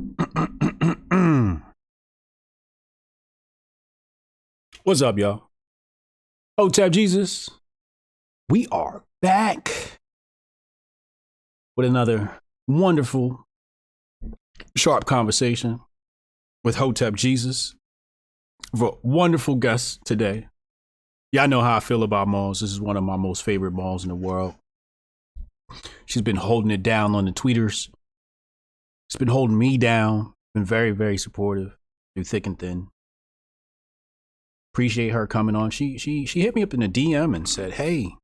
What's up, y'all? Hotep Jesus. We are back with another wonderful, sharp conversation with Hotep Jesus. For a wonderful guest today. Y'all know how I feel about malls. This is one of my most favorite malls in the world. She's been holding it down on the tweeters. She's been holding me down. Been very, very supportive through thick and thin. Appreciate her coming on. She she she hit me up in the DM and said, "Hey,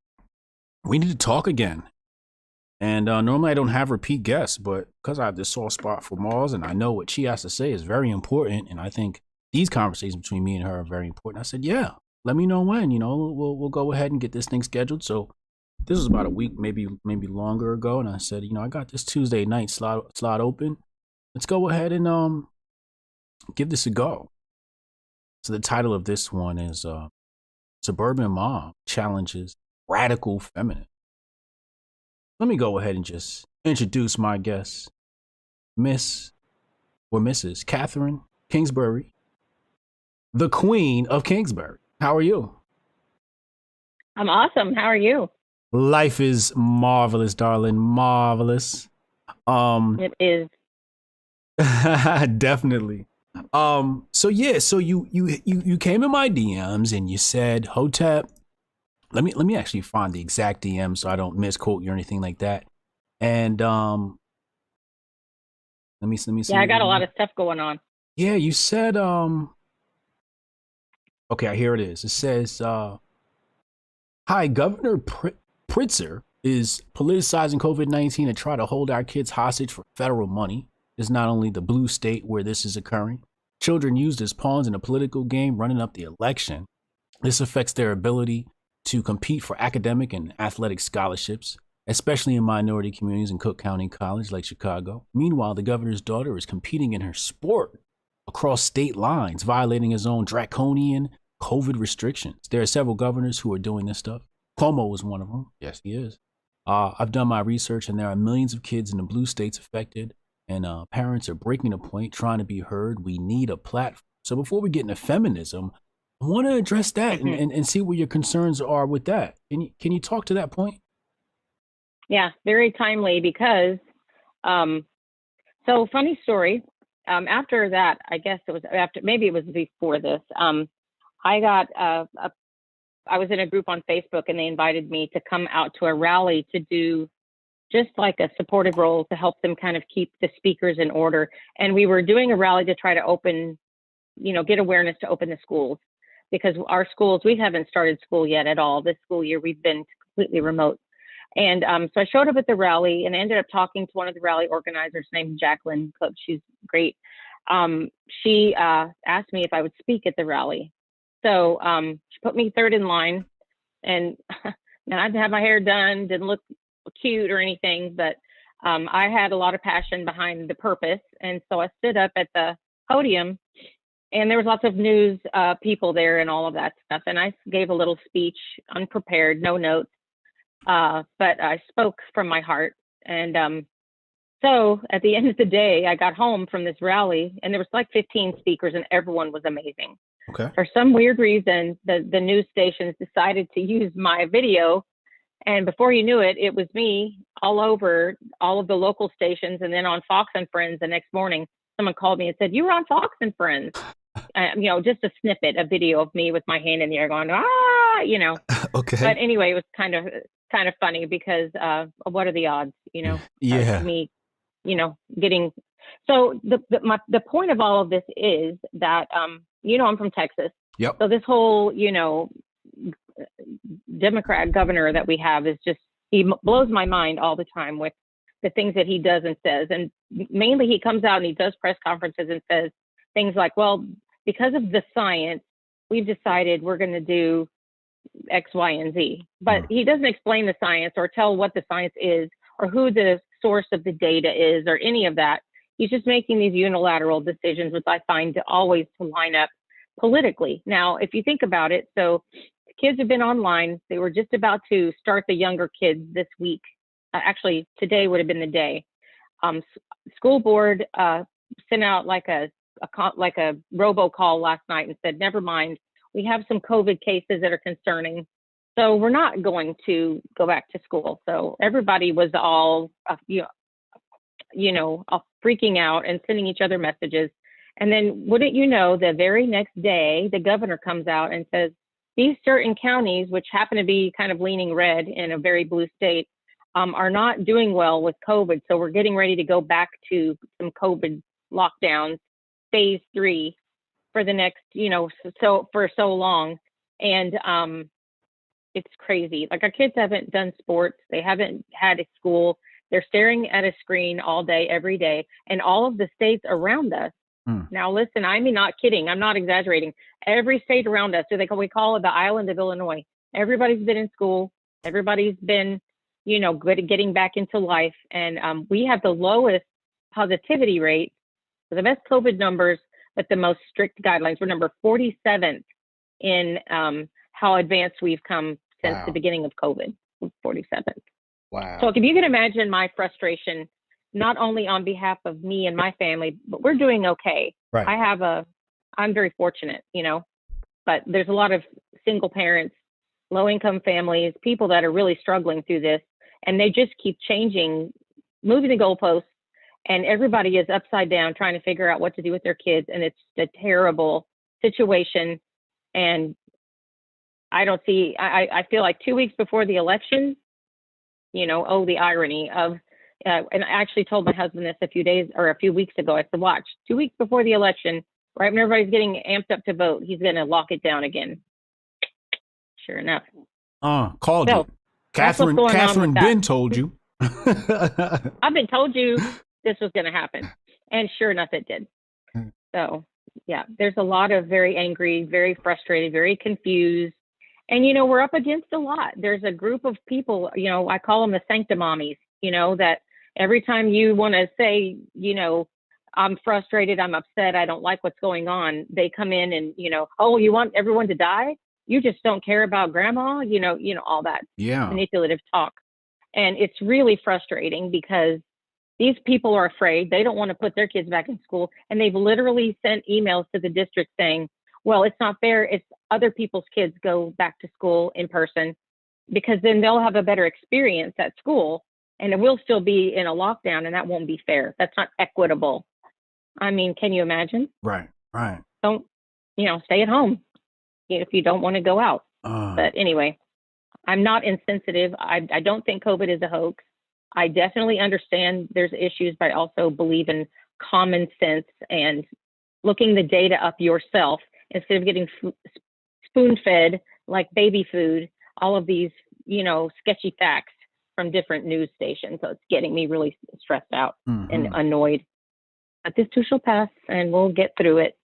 we need to talk again." And uh, normally I don't have repeat guests, but because I have this soft spot for Mars and I know what she has to say is very important, and I think these conversations between me and her are very important. I said, "Yeah, let me know when. You know, we'll we'll go ahead and get this thing scheduled." So this was about a week, maybe maybe longer ago, and I said, "You know, I got this Tuesday night slot slot open. Let's go ahead and um give this a go." So the title of this one is uh, Suburban Mom Challenges Radical Feminine. Let me go ahead and just introduce my guest, Miss or Mrs. Catherine Kingsbury, the Queen of Kingsbury. How are you? I'm awesome. How are you? Life is marvelous, darling. Marvelous. Um It is. definitely. Um, so yeah, so you you you you came in my DMs and you said, Hotep, let me let me actually find the exact DM so I don't misquote you or anything like that. And um let me let me see. Yeah, I got a lot of stuff going on. Yeah, you said um Okay, here it is. It says uh Hi, Governor Pr- Pritzker is politicizing COVID-19 to try to hold our kids hostage for federal money is not only the blue state where this is occurring. Children used as pawns in a political game running up the election. This affects their ability to compete for academic and athletic scholarships, especially in minority communities in Cook County College like Chicago. Meanwhile, the governor's daughter is competing in her sport across state lines, violating his own draconian COVID restrictions. There are several governors who are doing this stuff. Cuomo is one of them. Yes, he is. Uh, I've done my research, and there are millions of kids in the blue states affected and uh, parents are breaking the point, trying to be heard. We need a platform. So before we get into feminism, I want to address that and, Mhm. and, and see what your concerns are with that. Can you can you talk to that point? Yeah, very timely because, um, so funny story. Um, after that, I guess it was after, maybe it was before this. Um, I got uh, a, I was in a group on Facebook and they invited me to come out to a rally to do just like a supportive role to help them kind of keep the speakers in order. And we were doing a rally to try to open, you know, get awareness to open the schools because our schools, we haven't started school yet at all. This school year, we've been completely remote. And um, so I showed up at the rally and ended up talking to one of the rally organizers named Jacqueline Cook. She's great. Um, she uh, asked me if I would speak at the rally. So um, she put me third in line. And man, I have my hair done, didn't look cute or anything, but um, I had a lot of passion behind the purpose. And so I stood up at the podium and there was lots of news uh, people there and all of that stuff. And I gave a little speech, unprepared, no notes, uh, but I spoke from my heart. And um, so at the end of the day, I got home from this rally, and there was like 15 speakers, and everyone was amazing. Okay. For some weird reason, the the news stations decided to use my video, and before you knew it, it was me all over all of the local stations, and then on Fox and Friends the next morning someone called me and said, "You were on Fox and Friends." Uh, you know, just a snippet, a video of me with my hand in the air, going ah, you know. Okay. But anyway, it was kind of kind of funny because uh, what are the odds, you know? yeah. me, you know, getting. So the the, my, the point of all of this is that um, you know I'm from Texas, Yep. so this whole you know Democrat governor that we have is just he blows my mind all the time with the things that he does and says. And mainly he comes out and he does press conferences and says things like, well, because of the science, we've decided we're going to do X, Y, and Z. But Mm. he doesn't explain the science or tell what the science is or who the source of the data is or any of that. He's just making these unilateral decisions, which I find to always to line up politically. Now, if you think about it, so kids have been online. They were just about to start the younger kids this week. Uh, actually, today would have been the day. Um, school board uh, sent out like a, a like a robocall last night and said, never mind, we have some COVID cases that are concerning. So we're not going to go back to school. So everybody was all, uh, you know, you know, freaking out and sending each other messages. And then, wouldn't you know, the very next day, the governor comes out and says, these certain counties, which happen to be kind of leaning red in a very blue state, um, are not doing well with COVID. So we're getting ready to go back to some COVID lockdowns, phase three, for the next, you know, so for so long. And um, it's crazy. Like our kids haven't done sports, they haven't had a school. They're staring at a screen all day, every day. And all of the states around us Hmm. Now, listen, I'm not kidding. I'm not exaggerating. Every state around us, so they call, we call it the island of Illinois. Everybody's been in school. Everybody's been, you know, good at getting back into life. And um, we have the lowest positivity rate, the best COVID numbers, but the most strict guidelines. We're number 47th in um, how advanced we've come since wow. the beginning of COVID. 47th. Wow. So if you can imagine my frustration not only on behalf of me and my family, but we're doing okay. Right. I have a, I'm very fortunate, you know, but there's a lot of single parents, low income families, people that are really struggling through this, and they just keep changing, moving the goalposts, and everybody is upside down trying to figure out what to do with their kids, and it's a terrible situation. And I don't see, I, I feel like two weeks before the election, you know, oh, the irony of uh, and I actually told my husband this a few days or a few weeks ago. I said, watch, two weeks before the election, right when everybody's getting amped up to vote, he's going to lock it down again. Sure enough. Uh, called so, you. Catherine, Catherine Ben told you. I've been told you this was going to happen. And sure enough, it did. Hmm. So, yeah, there's a lot of very angry, very frustrated, very confused. And, you know, we're up against a lot. There's a group of people, you know, I call them the sanctimommies, you know, that every time you want to say, you know, I'm frustrated, I'm upset, I don't like what's going on, they come in and, you know, oh, you want everyone to die? You just don't care about grandma, you know, you know, all that yeah. manipulative talk. And it's really frustrating because these people are afraid. They don't want to put their kids back in school. And they've literally sent emails to the district saying, well, it's not fair if other people's kids go back to school in person because then they'll have a better experience at school and it will still be in a lockdown and that won't be fair. That's not equitable. I mean can you imagine? Right right. Don't you know stay at home if you don't want to go out. Uh, but anyway i'm not insensitive. I, I don't think covid is a hoax. I definitely understand there's issues but i also believe in common sense and looking the data up yourself instead of getting f- spoon fed like baby food all of these you know sketchy facts from different news stations. So it's getting me really stressed out mm-hmm. and annoyed. But this too shall pass and we'll get through it.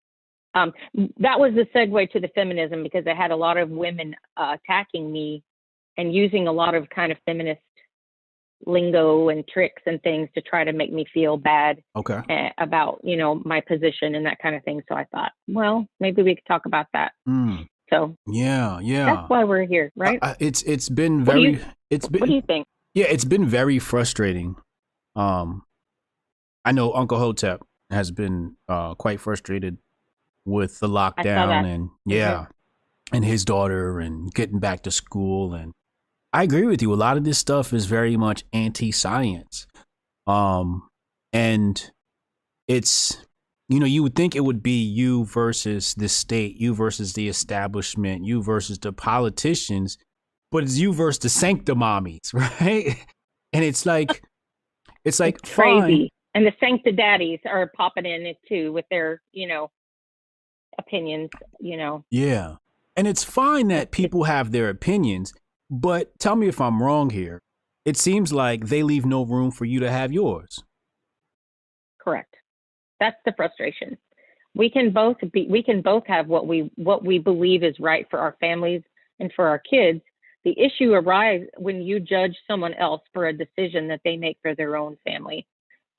Um, that was the segue to the feminism because I had a lot of women uh, attacking me and using a lot of kind of feminist lingo and tricks and things to try to make me feel bad okay. about you know my position and that kind of thing. So I thought, well, maybe we could talk about that. Mm. So yeah, yeah, that's why we're here, right? Uh, it's it's been very. You, it's been. What do you think? Yeah, it's been very frustrating. Um, I know Uncle Hotep has been uh, quite frustrated with the lockdown and yeah, mm-hmm. and his daughter and getting back to school. And I agree with you. A lot of this stuff is very much anti-science. Um, and it's you know you would think it would be you versus the state, you versus the establishment, you versus the politicians but it's you versus the sanctimommies, right? And it's like, it's like it's crazy. Fine. And the sancta daddies are popping in it too with their, you know, opinions, you know. Yeah. And it's fine that people have their opinions, but tell me if I'm wrong here. It seems like they leave no room for you to have yours. Correct. That's the frustration. We can both be we can both have what we what we believe is right for our families and for our kids, the issue arises when you judge someone else for a decision that they make for their own family.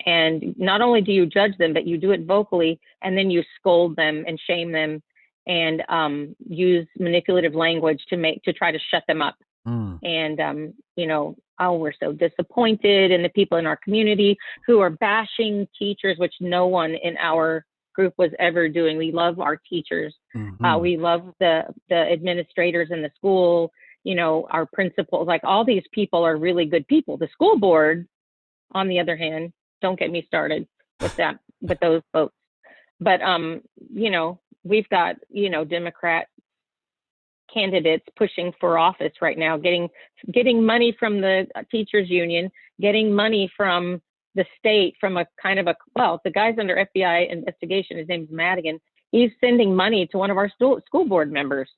And not only do you judge them, but you do it vocally, and then you scold them and shame them and um, use manipulative language to make to try to shut them up Mm. And, um, you know, oh, we're so disappointed in the people in our community who are bashing teachers, which no one in our group was ever doing. We love our teachers. Mhm. Uh, we love the the administrators in the school. You know, our principals. Like all these people are really good people. The school board, on the other hand, don't get me started with that with those folks. But um, you know, we've got you know Democrat candidates pushing for office right now, getting getting money from the teachers union, getting money from the state from a kind of a well, the guy's under FBI investigation. His name's Madigan. He's sending money to one of our school school board members.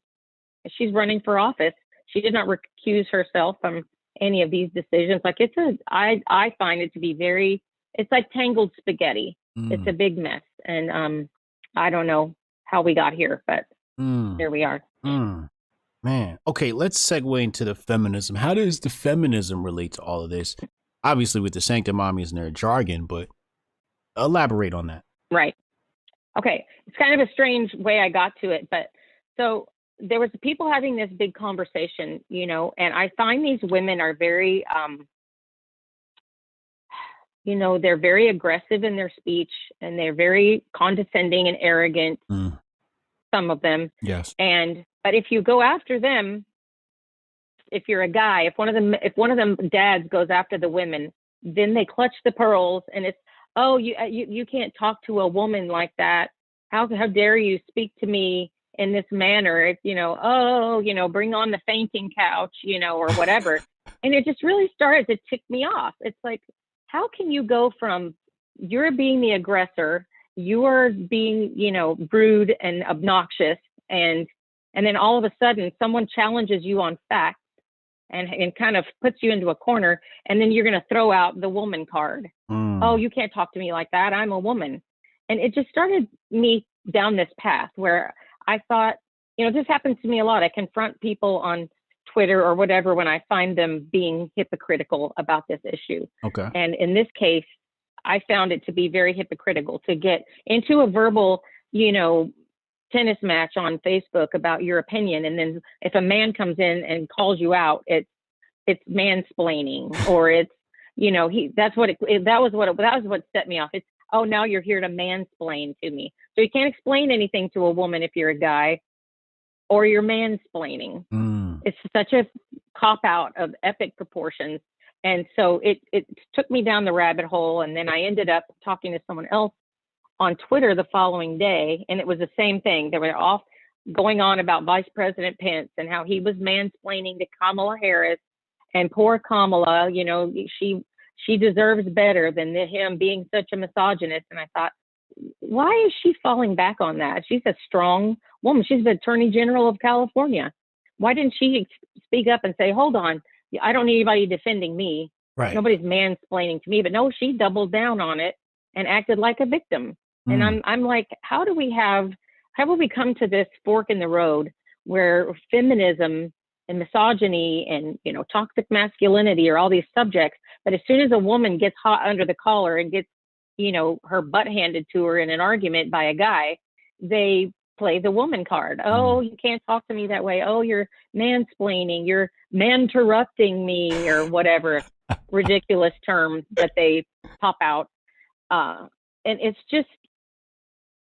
She's running for office. She did not recuse herself from any of these decisions. Like it's a, I I find it to be very. It's like tangled spaghetti. It's Mm. a big mess, and um, I don't know how we got here, but Mm. here we are. Mm. Man, okay, let's segue into the feminism. How does the feminism relate to all of this? Obviously, with the sanctimommies and their jargon, but elaborate on that. Right. Okay. It's kind of a strange way I got to it, but so there was people having this big conversation, you know, and I find these women are very um you know, they're very aggressive in their speech and they're very condescending and arrogant, Mm. some of them. Yes. And but if you go after them, if you're a guy, if one of them if one of them dads goes after the women, then they clutch the pearls and it's oh you uh, you you can't talk to a woman like that. How how dare you speak to me in this manner? It's you know oh you know bring on the fainting couch you know or whatever. and it just really started to tick me off. It's like how can you go from you're being the aggressor, you're being you know rude and obnoxious and and then all of a sudden someone challenges you on facts and and kind of puts you into a corner and then you're going to throw out the woman card Mm. oh you can't talk to me like that i'm a woman and it just started me down this path where i thought you know this happens to me a lot i confront people on twitter or whatever when i find them being hypocritical about this issue okay. and in this case, I found it to be very hypocritical to get into a verbal, you know, tennis match on Facebook about your opinion. And then if a man comes in and calls you out, it's, it's mansplaining or it's, you know, he, that's what it, that was what, it, that was what set me off. It's, oh, now you're here to mansplain to me. So you can't explain anything to a woman if you're a guy or you're mansplaining Mm. it's such a cop out of epic proportions and so it it took me down the rabbit hole and then i ended up talking to someone else on twitter the following day and it was the same thing they were off going on about vice president pence and how he was mansplaining to kamala harris and poor kamala you know she she deserves better than him being such a misogynist and i thought why is she falling back on that she's a strong woman she's the attorney general of california why didn't she speak up and say, hold on, I don't need anybody defending me. Right. Nobody's mansplaining to me. But no, she doubled down on it and acted like a victim. And Mm. I'm I'm like, how do we have how will we come to this fork in the road where feminism and misogyny and you know toxic masculinity are all these subjects, but as soon as a woman gets hot under the collar and gets you know her butt handed to her in an argument by a guy, they play the woman card. Oh, you can't talk to me that way. Oh, you're mansplaining. You're manterrupting me, or whatever ridiculous term that they pop out. Uh, and it's just,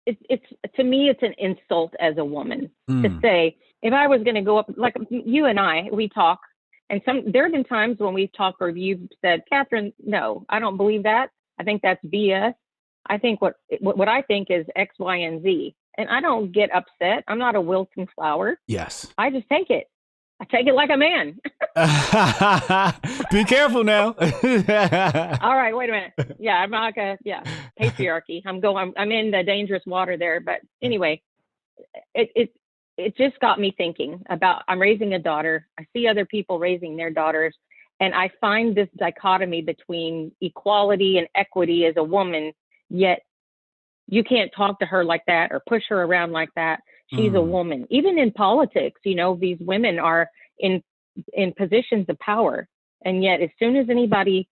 it's it's to me, it's an insult as a woman to Mm. say if I was going to go up, like you and I, we talk, and some there have been times when we've talked or you've said, Catherine, no, I don't believe that. I think that's BS. I think what what, I think is X, Y, and Z, and I don't get upset. I'm not a wilting flower. Yes. I just take it. I take it like a man. Be careful now. All right, wait a minute. Yeah, I'm like a yeah patriarchy. I'm going. I'm in the dangerous water there. But anyway, it it it just got me thinking about. I'm raising a daughter. I see other people raising their daughters, and I find this dichotomy between equality and equity as a woman. Yet you can't talk to her like that or push her around like that. She's a Mm. woman. Even in politics, you know, these women are in in positions of power, and yet as soon as anybody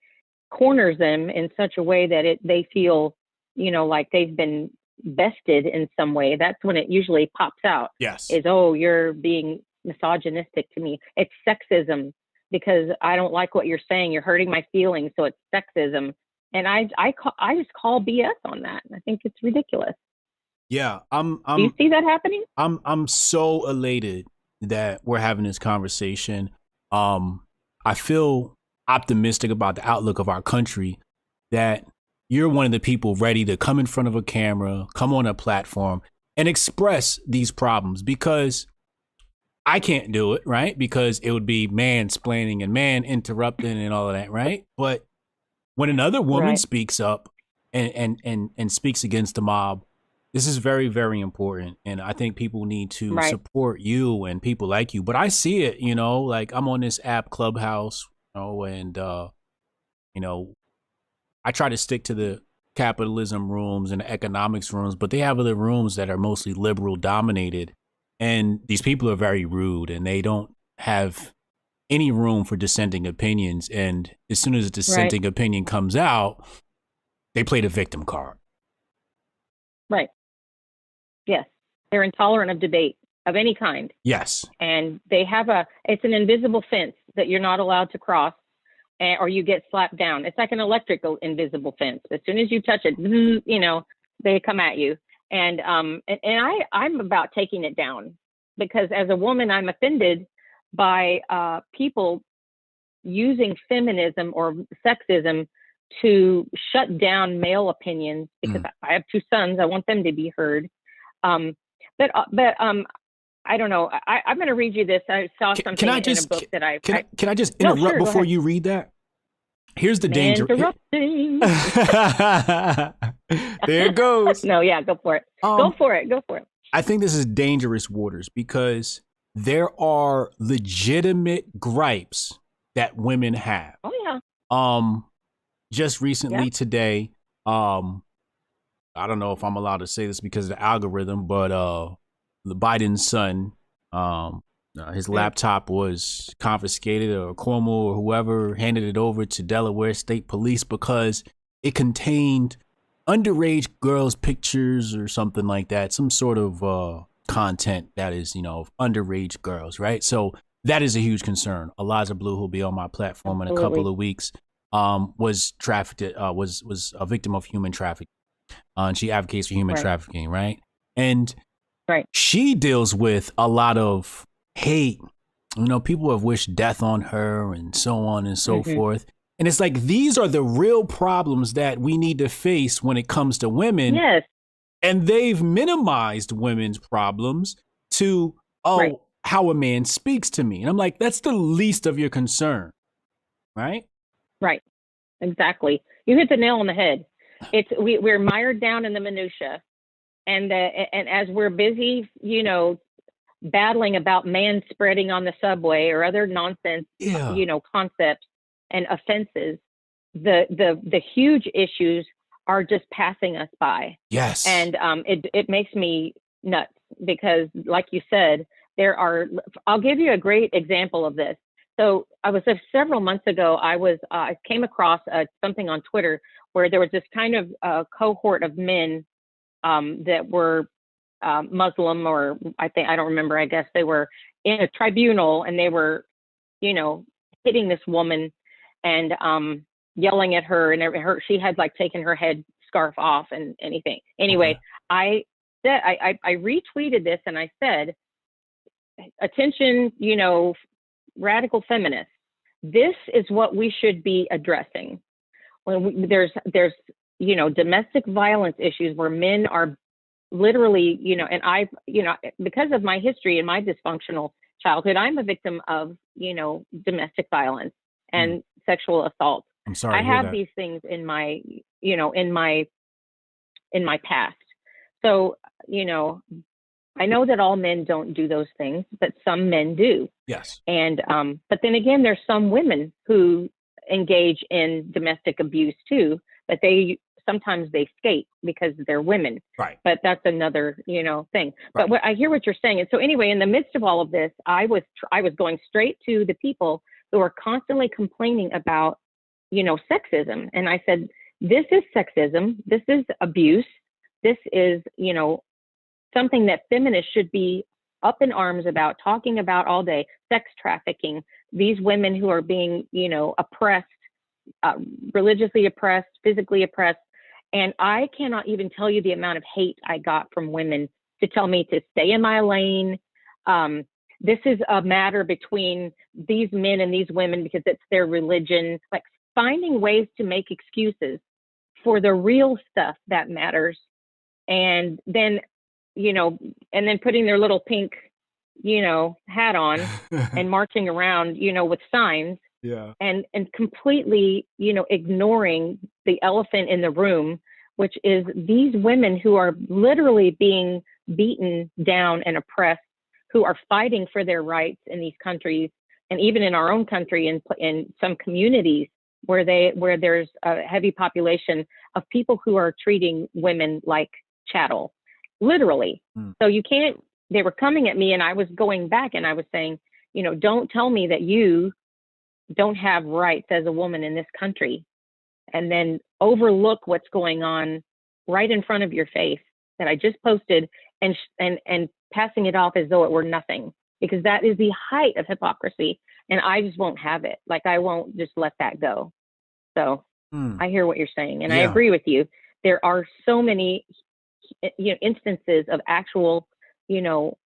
corners them in such a way that it they feel, you know, like they've been bested in some way, that's when it usually pops out. yes. Is oh, you're being misogynistic to me. It's sexism because I don't like what you're saying. You're hurting my feelings, so it's sexism. And I I call, I just call BS on that. I think it's ridiculous. Yeah, I'm. I'm Do you see that happening? I'm I'm so elated that we're having this conversation. Um, I feel optimistic about the outlook of our country. That you're one of the people ready to come in front of a camera, come on a platform, and express these problems because I can't do it, right? Because it would be mansplaining and man interrupting and all of that, right? But when another woman right. speaks up and, and and and speaks against the mob, this is very very important and I think people need to right. support you and people like you. But I see it, you know, like I'm on this app Clubhouse, you know, and uh you know, I try to stick to the capitalism rooms and economics rooms, but they have other rooms that are mostly liberal dominated and these people are very rude and they don't have any room for dissenting opinions. And as soon as a dissenting right. opinion comes out, they play the victim card. Right. Yes. They're intolerant of debate of any kind. Yes. And they have a, it's an invisible fence that you're not allowed to cross and, or you get slapped down. It's like an electrical invisible fence. As soon as you touch it, you know, they come at you and um and, and i i'm about taking it down because as a woman i'm offended by uh people using feminism or sexism to shut down male opinions because mm. i have two sons i want them to be heard um but uh, but um I don't know. I, am going to read you this. I saw something can I just, in a book that I can. I, can I just interrupt no, sure, before you read that? Here's the danger. Interrupting. there it goes. no, yeah, go for it. Um, go for it. Go for it. I think this is dangerous waters because there are legitimate gripes that women have. Oh yeah. Um, just recently yeah. today, um, I don't know if I'm allowed to say this because of the algorithm, but uh, the Biden's son, um, uh, his laptop was confiscated, or Cuomo or whoever handed it over to Delaware State Police because it contained underage girls' pictures or something like that, some sort of uh, content that is, you know, underage girls, right? So that is a huge concern. Eliza Bleu, who'll be on my platform in a couple of weeks, um, was trafficked, uh, was was a victim of human trafficking, uh, and she advocates for human right. trafficking, right? And right. she deals with a lot of hate. You know, people have wished death on her and so on and so mm-hmm. forth. And it's like these are the real problems that we need to face when it comes to women. Yes. And they've minimized women's problems to, oh, right. how a man speaks to me. And I'm like, that's the least of your concern. Right? Right. Exactly. You hit the nail on the head. It's we, we're mired down in the minutia. And the, and as we're busy, you know, battling about man spreading on the subway or other nonsense, yeah. you know, concepts and offenses, the the the huge issues are just passing us by. Yes. And um, it it makes me nuts because, like you said, there are. I'll give you a great example of this. So I was uh, several months ago. I was uh, I came across uh, something on Twitter where there was this kind of uh, cohort of men um, that were um, Muslim or I think I don't remember. I guess they were in a tribunal and they were, you know, hitting this woman and um, yelling at her and her. She had like taken her head scarf off and anything. Anyway, I said I, I I retweeted this and I said, attention, you know, radical feminists. This is what we should be addressing when we, there's there's you know domestic violence issues where men are literally, you know, and I, you know, because of my history and my dysfunctional childhood, I'm a victim of, you know, domestic violence and mm. sexual assault. I'm sorry. I have that. these things in my, you know, in my, in my past. So, you know, I know that all men don't do those things, but some men do. Yes. And, um, but then again, there's some women who engage in domestic abuse too, but they sometimes they skate because they're women. Right. But that's another, you know, thing. Right. But what, I hear what you're saying. And so anyway, in the midst of all of this, I was I was going straight to the people who are constantly complaining about, you know, sexism. And I said, this is sexism. This is abuse. This is, you know, something that feminists should be up in arms about, talking about all day, sex trafficking, these women who are being, you know, oppressed, uh, religiously oppressed, physically oppressed. And I cannot even tell you the amount of hate I got from women to tell me to stay in my lane. Um, this is a matter between these men and these women because it's their religion. Like finding ways to make excuses for the real stuff that matters. And then, you know, and then putting their little pink, you know, hat on and marching around, you know, with signs yeah. and and completely, you know, ignoring the elephant in the room, which is these women who are literally being beaten down and oppressed, who are fighting for their rights in these countries and even in our own country in in some communities where they where there's a heavy population of people who are treating women like chattel, literally. Hmm. So you can't. They were coming at me, and I was going back, and I was saying, you know, don't tell me that you don't have rights as a woman in this country, and then overlook what's going on right in front of your face that I just posted, and and and passing it off as though it were nothing, because that is the height of hypocrisy and I just won't have it. Like I won't just let that go. So Hmm. I hear what you're saying, and I agree with you. There are so many, you know, instances of actual, you know,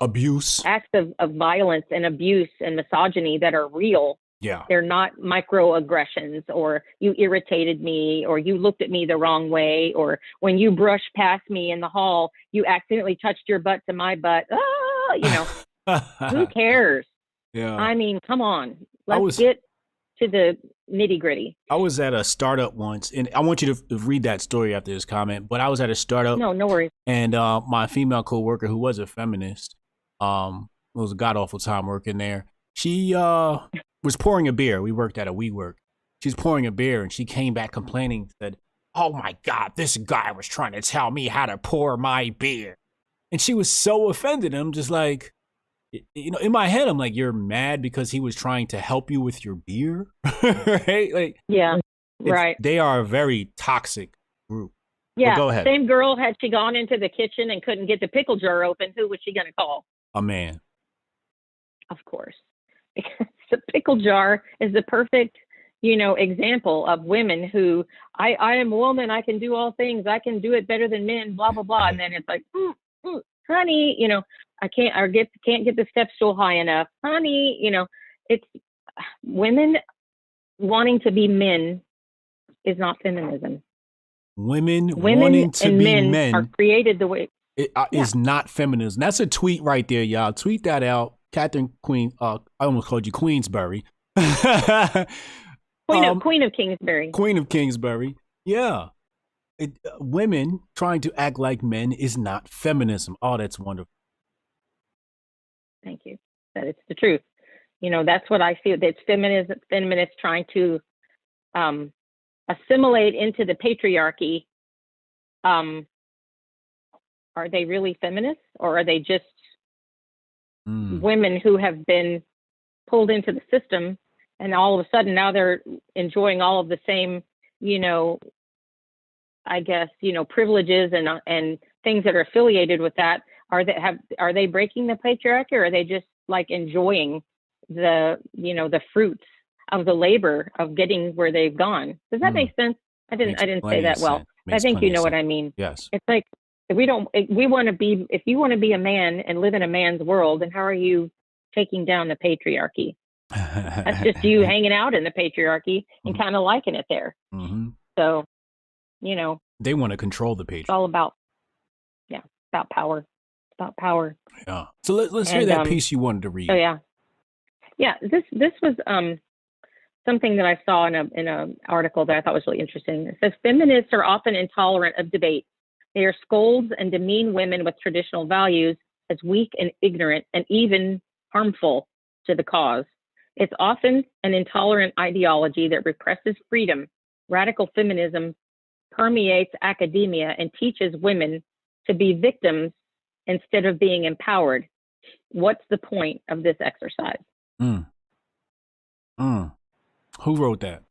Abuse. acts of, of violence and abuse and misogyny that are real. Yeah. They're not microaggressions, or you irritated me, or you looked at me the wrong way, or when you brushed past me in the hall, you accidentally touched your butt to my butt. Ah, you know, who cares? yeah. I mean, come on. Let's was- get to the nitty gritty. I was at a startup once, and I want you to read that story after this comment. But I was at a startup, No, no worries. and uh, my female coworker, who was a feminist, um, it was a god awful time working there. She uh was pouring a beer. We worked at a WeWork. She's pouring a beer, and she came back complaining. Said, "Oh my God, this guy was trying to tell me how to pour my beer," and she was so offended. I'm just like. You know, in my head, I'm like, "You're mad because he was trying to help you with your beer, right?" Like, Yeah, right. They are a very toxic group. Yeah. go ahead. Same girl had she gone into the kitchen and couldn't get the pickle jar open, who was she going to call? A man. Of course, because the pickle jar is the perfect, you know, example of women who I I am a woman. I can do all things. I can do it better than men. Blah blah blah. And then it's like, mm, mm, honey, you know, I can't or get can't get the step stool high enough, honey. You know, it's women wanting to be men is not feminism. Women, Women wanting to and be men, men, are created the way. It, uh, is not feminism. That's a tweet right there, y'all. Tweet that out. Catherine Queen, uh, I almost called you Queensbury. Queen Um, of Queen of Kingsbury. Queen of Kingsbury. Yeah. It, uh, women trying to act like men is not feminism. Oh, that's wonderful. Thank you. That it's the truth. You know, that's what I feel. It's feminism, feminists trying to um, assimilate into the patriarchy. Um, are they really feminists, or are they just Mm. women who have been pulled into the system, and all of a sudden now they're enjoying all of the same, you know, I guess you know privileges and uh, and things that are affiliated with that. Are they have are they breaking the patriarchy, or are they just like enjoying the you know the fruits of the labor of getting where they've gone? Does that Hmm. make sense? I didn't Makes I didn't say that of well. sense. I think you know what. I mean. Yes. It's like we don't we want to be if you want to be a man and live in a man's world, then how are you taking down the patriarchy? That's just you hanging out in the patriarchy and Mhm. kind of liking it there. hmm So, you know, They want to control the page. it's all about yeah, about power. It's about power. Yeah. So let, let's hear that um, piece you wanted to read. Oh yeah. Yeah, this this was um something that I saw in a in an article that I thought was really interesting. It says feminists are often intolerant of debate. They are scolds and demean women with traditional values as weak and ignorant and even harmful to the cause. It's often an intolerant ideology that represses freedom. Radical feminism permeates academia and teaches women to be victims instead of being empowered. What's the point of this exercise? Mm. Mm. Who wrote that?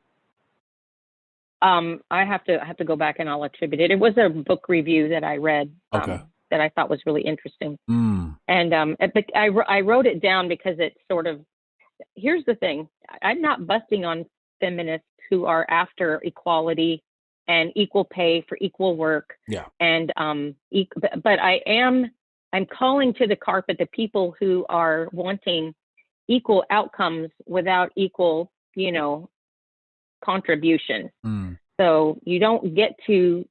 Um, I have to I have to go back and I'll attribute it. It was a book review that I read. Um, Okay. that I thought was really interesting. Mm. And um, but I I wrote it down because it's sort of here's the thing. I'm not busting on feminists who are after equality and equal pay for equal work. Yeah. And um, e- but, but I am I'm calling to the carpet the people who are wanting equal outcomes without equal, you know, contribution. Mm. So you don't get to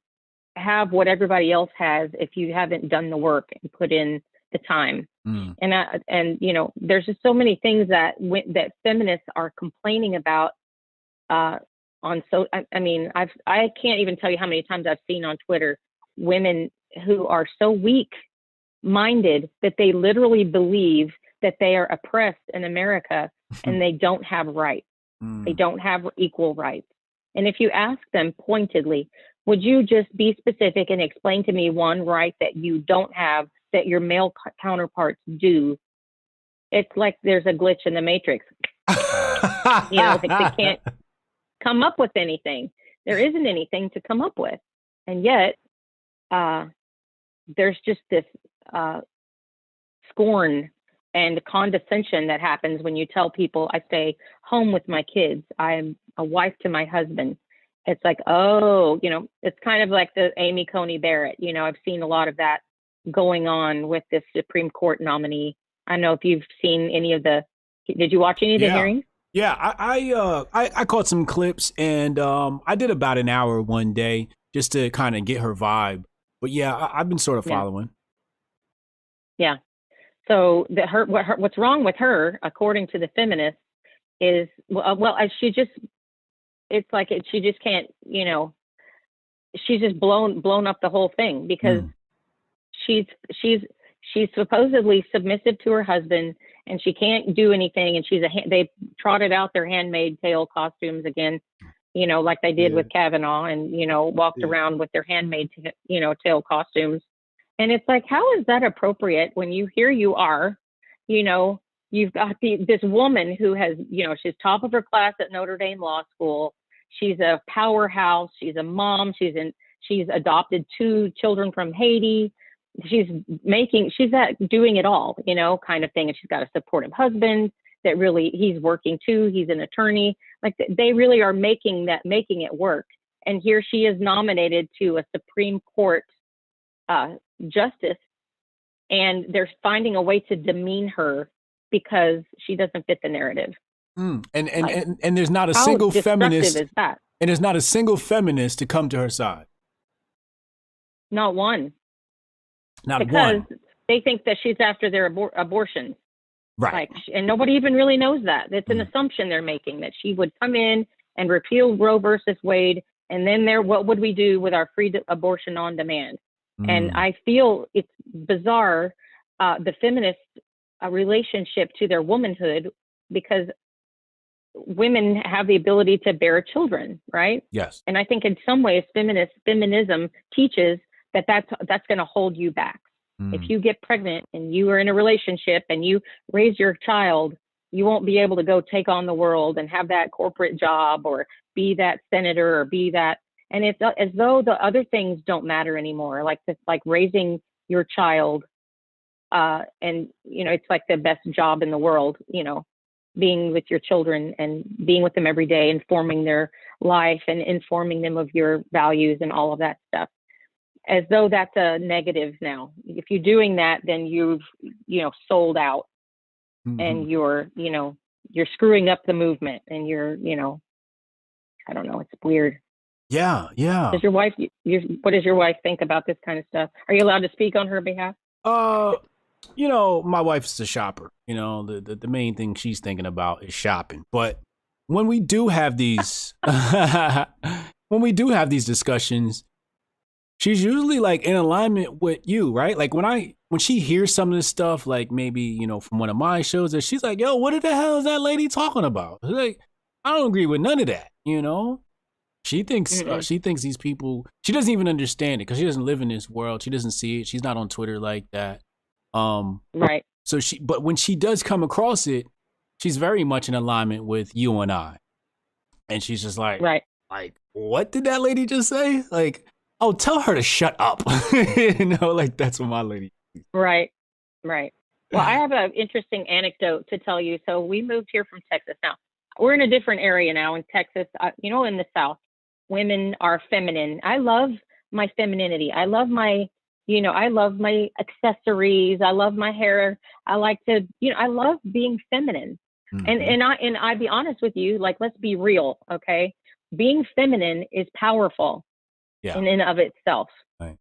have what everybody else has if you haven't done the work and put in the time. Mm. And I, and you know, there's just so many things that that feminists are complaining about. Uh, on so I, I mean, I've I can't even tell you how many times I've seen on Twitter women who are so weak minded that they literally believe that they are oppressed in America and they don't have rights. Mm. They don't have equal rights. And if you ask them pointedly, would you just be specific and explain to me one right that you don't have that your male counterparts do? It's like there's a glitch in the matrix. you know, they, they can't come up with anything. There isn't anything to come up with. And yet, uh, there's just this uh, scorn and condescension that happens when you tell people, I stay home with my kids. I'm a wife to my husband. It's like, oh, you know, it's kind of like the Amy Coney Barrett. You know, I've seen a lot of that going on with this Supreme Court nominee. I don't know if you've seen any of the. Did you watch any of the Yeah. hearings? Yeah, I I, uh, I I caught some clips and um I did about an hour one day just to kind of get her vibe. But yeah, I, I've been sort of following. Yeah. following. So the, her, what her, what's wrong with her, according to the feminists, is well, uh, well, she just, it's like it, she just can't, you know, she's just blown blown up the whole thing because Mm. she's she's she's supposedly submissive to her husband and she can't do anything and she's a they trotted out their Handmaid Tale costumes again you know like they did Yeah. with kavanaugh and you know walked Yeah. around with their Handmaid you know Tale costumes and it's like how is that appropriate when you here you are you know you've got the, this woman who has you know she's top of her class at notre dame law school. She's a powerhouse. She's a mom. She's in she's adopted two children from haiti. She's making she's at doing it all you know kind of thing. And she's got a supportive husband that really he's working too. He's an attorney. Like they really are making that making it work. And here she is nominated to a supreme court uh, justice and they're finding a way to demean her because she doesn't fit the narrative Mm. And and, Like, and and there's not a how single feminist is that and there's not a single feminist to come to her side. not one Not because one. they think that she's after their abor- abortions Right. Like, and nobody even really knows that. It's an Mhm. assumption they're making that she would come in and repeal Roe versus Wade, and then there, what would we do with our free d- abortion on demand? And Mm. I feel it's bizarre, uh, the feminist uh, relationship to their womanhood, because women have the ability to bear children, right? yes. And I think in some ways, feminist feminism teaches that that's that's going to hold you back. Mm. If you get pregnant and you are in a relationship and you raise your child, you won't be able to go take on the world and have that corporate job or be that senator or be that. And it's as though the other things don't matter anymore, like the, like raising your child. Uh, and you know, it's like the best job in the world. You know, being with your children and being with them every day, informing their life and informing them of your values and all of that stuff as though that's a negative now. If you're doing that, then you've, you know, sold out Mhm. and you're, you know, you're screwing up the movement and you're, you know, I don't know, it's weird. Yeah, yeah. Does your wife, your, what does your wife think about this kind of stuff? Are you allowed to speak on her behalf? Uh, you know, my wife's a shopper. You know, the, the the main thing she's thinking about is shopping. But when we do have these, when we do have these discussions, she's usually like in alignment with you, right? Like when I when she hears some of this stuff, like maybe you know from one of my shows, that she's like, "Yo, what the hell is that lady talking about?" Like, I don't agree with none of that. You know, she thinks uh, Mm-mm. she thinks these people. She doesn't even understand it because she doesn't live in this world. She doesn't see it. She's not on Twitter like that. Um, Right. so she, but when she does come across it, she's very much in alignment with you and I, and she's just like, Right. like, what did that lady just say? Like, oh, tell her to shut up. you know, like that's what my lady. Right, right. Well, I have an interesting anecdote to tell you. So we moved here from Texas. Now we're in a different area now in Texas. Uh, you know, in the South, women are feminine. I love my femininity. I love my, you know, I love my accessories. I love my hair. I like to, you know, I love being feminine. Mm-hmm. And and I and I be honest with you, like let's be real, okay? Being feminine is powerful yeah. in and of itself. Right.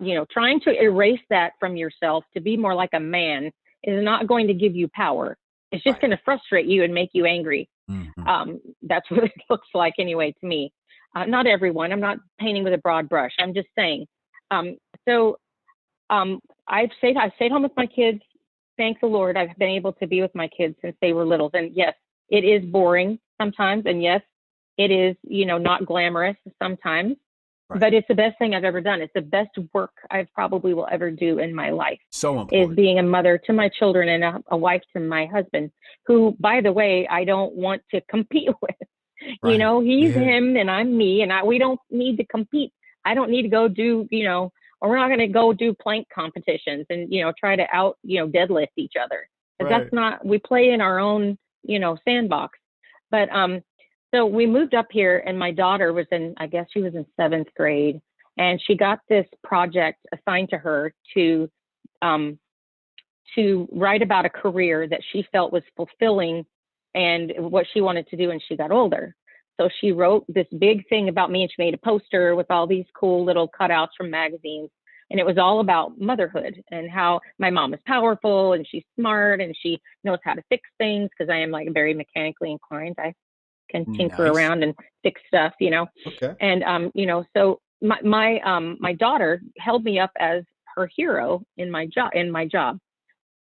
You know, trying to erase that from yourself to be more like a man is not going to give you power. It's just right. going to frustrate you and make you angry. Mm-hmm. Um, that's what it looks like anyway to me. Uh, not everyone. I'm not painting with a broad brush. I'm just saying. Um, so um, I've stayed. I stayed home with my kids. Thank the Lord, I've been able to be with my kids since they were little. And yes, it is boring sometimes, and yes, it is you know not glamorous sometimes. Right. But it's the best thing I've ever done. It's the best work I probably will ever do in my life. So important. Is being a mother to my children and a, a wife to my husband, who, by the way, I don't want to compete with. Right. You know, he's yeah. him and I'm me, and I we don't need to compete. I don't need to go do, you know, or we're not going to go do plank competitions and you know try to out, you know, deadlift each other. Right. That's not. We play in our own, you know, sandbox. But um, so we moved up here, and my daughter was in, I guess she was in seventh grade, and she got this project assigned to her to um, to write about a career that she felt was fulfilling and what she wanted to do when she got older. So she wrote this big thing about me and she made a poster with all these cool little cutouts from magazines. And it was all about motherhood and how my mom is powerful and she's smart and she knows how to fix things because I am like very mechanically inclined. I can tinker nice. around and fix stuff, you know. Okay. And um, you know, so my my um my daughter held me up as her hero in my job in my job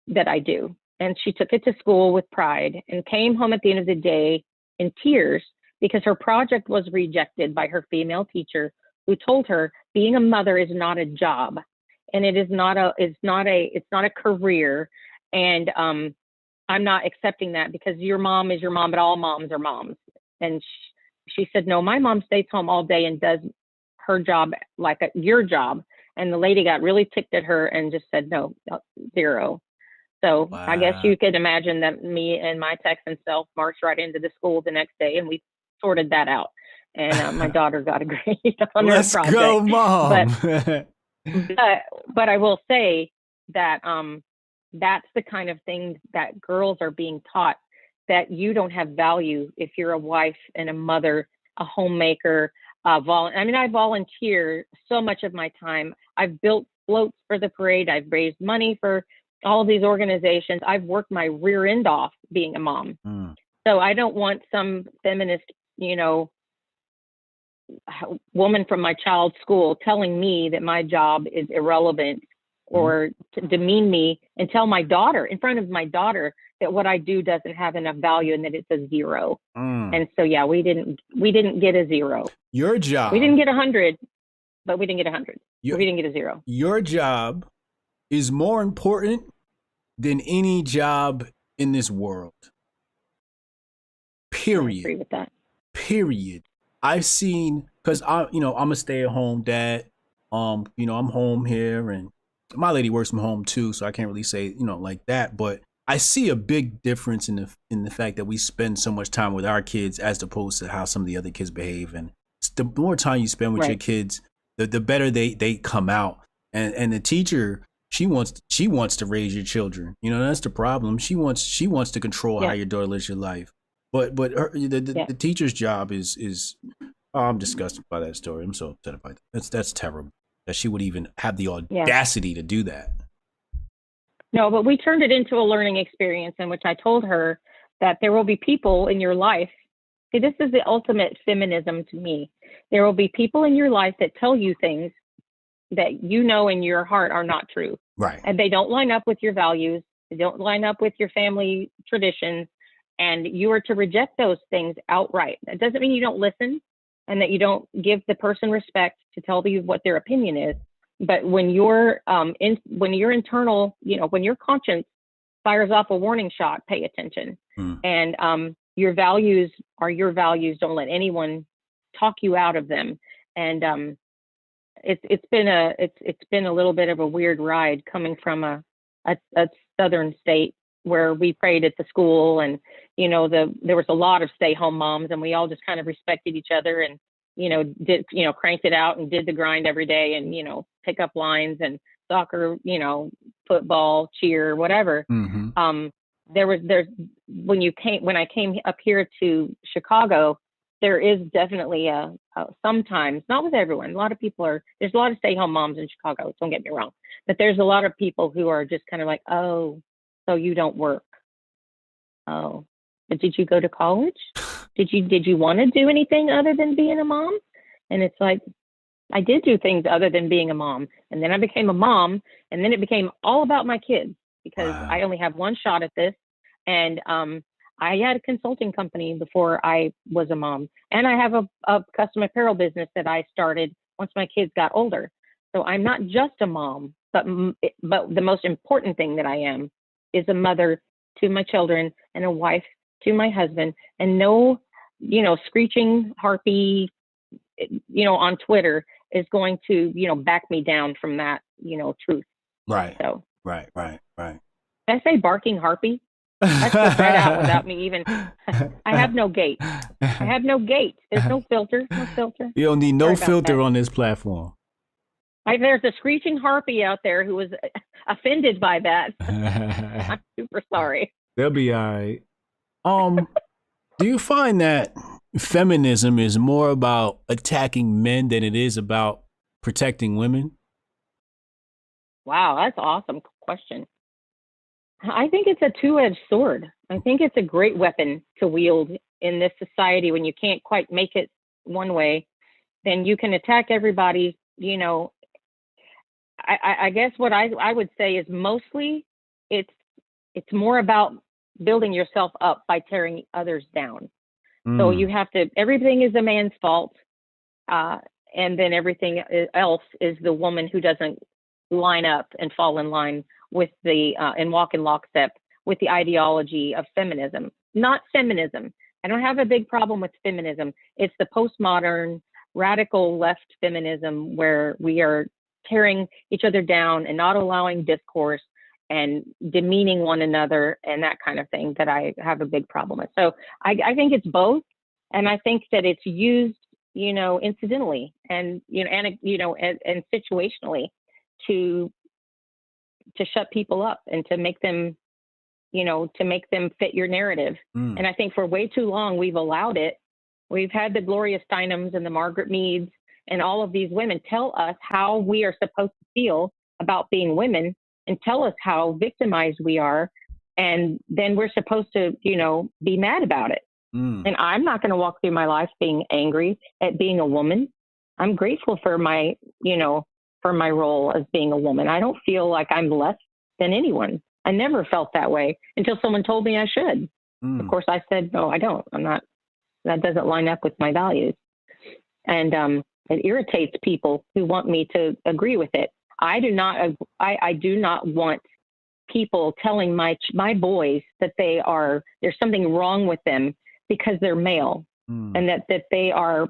that I do and she took it to school with pride and came home at the end of the day in tears because her project was rejected by her female teacher who told her being a mother is not a job and it is not a it's not a it's not a career and um i'm not accepting that because your mom is your mom but all moms are moms. And she, she said no my mom stays home all day and does her job like a, your job. And the lady got really ticked at her and just said no zero so wow. I guess you could imagine that me and my Texan self marched right into the school the next day, and we sorted that out. And uh, my daughter got a grade on Let's her project. go, mom! But, but, but I will say that um, that's the kind of thing that girls are being taught that you don't have value if you're a wife and a mother, a homemaker. Uh, vol- I mean, I volunteer so much of my time. I've built floats for the parade. I've raised money for all of these organizations. I've worked my rear end off being a mom. Mm. So I don't want some feminist, you know, woman from my child's school telling me that my job is irrelevant mm. or to demean me and tell my daughter in front of my daughter that what I do doesn't have enough value and that it's a zero. Mm. And so yeah, we didn't we didn't get a zero. Your job. We didn't get a hundred, but we didn't get a hundred. We didn't get a zero. Your job is more important than any job in this world. Period. I agree with that. Period. I've seen because I, you know, I'm a stay-at-home dad. Um, you know, I'm home here, and my lady works from home too, so I can't really say, you know, like that. But I see a big difference in the in the fact that we spend so much time with our kids as opposed to how some of the other kids behave. And the more time you spend with right. your kids, the the better they they come out. And and the teacher she wants she wants to raise your children. You know, that's the problem. She wants she wants to control yeah. how your daughter lives your life. But but her, the the, yeah. the, teacher's job is is oh, I'm disgusted by that story. I'm so upset about that. That's that's terrible that she would even have the audacity yeah. to do that. No, but we turned it into a learning experience in which I told her that there will be people in your life. See, this is the ultimate feminism to me. There will be people in your life that tell you things that you know in your heart are not true. Right. And they don't line up with your values, they don't line up with your family traditions, and you are to reject those things outright. That doesn't mean you don't listen and that you don't give the person respect to tell you what their opinion is. But when your um in when your internal, you know, when your conscience fires off a warning shot, pay attention. Mm. And um your values are your values. Don't let anyone talk you out of them. And um it's it's been a it's it's been a little bit of a weird ride coming from a a, a southern state where we prayed at the school and you know the there was a lot of stay home moms and we all just kind of respected each other and you know did you know cranked it out and did the grind every day and you know pick up lines and soccer you know football cheer whatever Mm-hmm. um there was there's when you came when i came up here to chicago there is definitely a, a sometimes not with everyone a lot of people are there's a lot of stay home moms in chicago don't get me wrong but there's a lot of people who are just kind of like oh so you don't work. Oh but did you go to college? Did you did you want to do anything other than being a mom? And it's like i did do things other than being a mom. And then i became a mom and then it became all about my kids because Wow. i only have one shot at this and um i had a consulting company before i was a mom and i have a, a custom apparel business that i started once my kids got older. So i'm not just a mom but but the most important thing that i am is a mother to my children and a wife to my husband and no you know screeching harpy eh, you know on twitter is going to you know back me down from that you know truth. Right, so right, right, right. did i say barking harpy Just right out without me even i have no gate i have no gate there's no filter no filter You don't need no Sorry filter on this platform. I, there's a screeching harpy out there who was offended by that i'm super sorry They'll be all right. Um, do you find that feminism is more about attacking men than it is about protecting women? Wow, that's awesome question. I think it's a two-edged sword. I think it's a great weapon to wield in this society when you can't quite make it one way, then you can attack everybody. You know, I, I, I guess what I, I would say is mostly it's it's more about building yourself up by tearing others down. So Mm, you have to, everything is a man's fault. Uh, and then everything else is the woman who doesn't line up and fall in line with the, uh, and walk in lockstep with the ideology of feminism, not feminism. I don't have a big problem with feminism. It's the postmodern, radical left feminism where we are tearing each other down and not allowing discourse and demeaning one another and that kind of thing that I have a big problem with. So I, I think it's both, and I think that it's used, you know, incidentally and you know, and you know, and, and situationally to to shut people up and to make them, you know, to make them fit your narrative. mm, And I think for way too long we've allowed it. We've had the Gloria Steinems and the Margaret Meads and all of these women tell us how we are supposed to feel about being women and tell us how victimized we are. And then we're supposed to, you know, be mad about it. mm. And I'm not going to walk through my life being angry at being a woman. I'm grateful for my, you know, for my role as being a woman. I don't feel like I'm less than anyone. I never felt that way until someone told me I should. Of mm. course, I said, no, I don't. I'm not, that doesn't line up with my values. And um, it irritates people who want me to agree with it. I do not, I, I do not want people telling my, my boys that they are, there's something wrong with them because they're male Mm. and that, that they are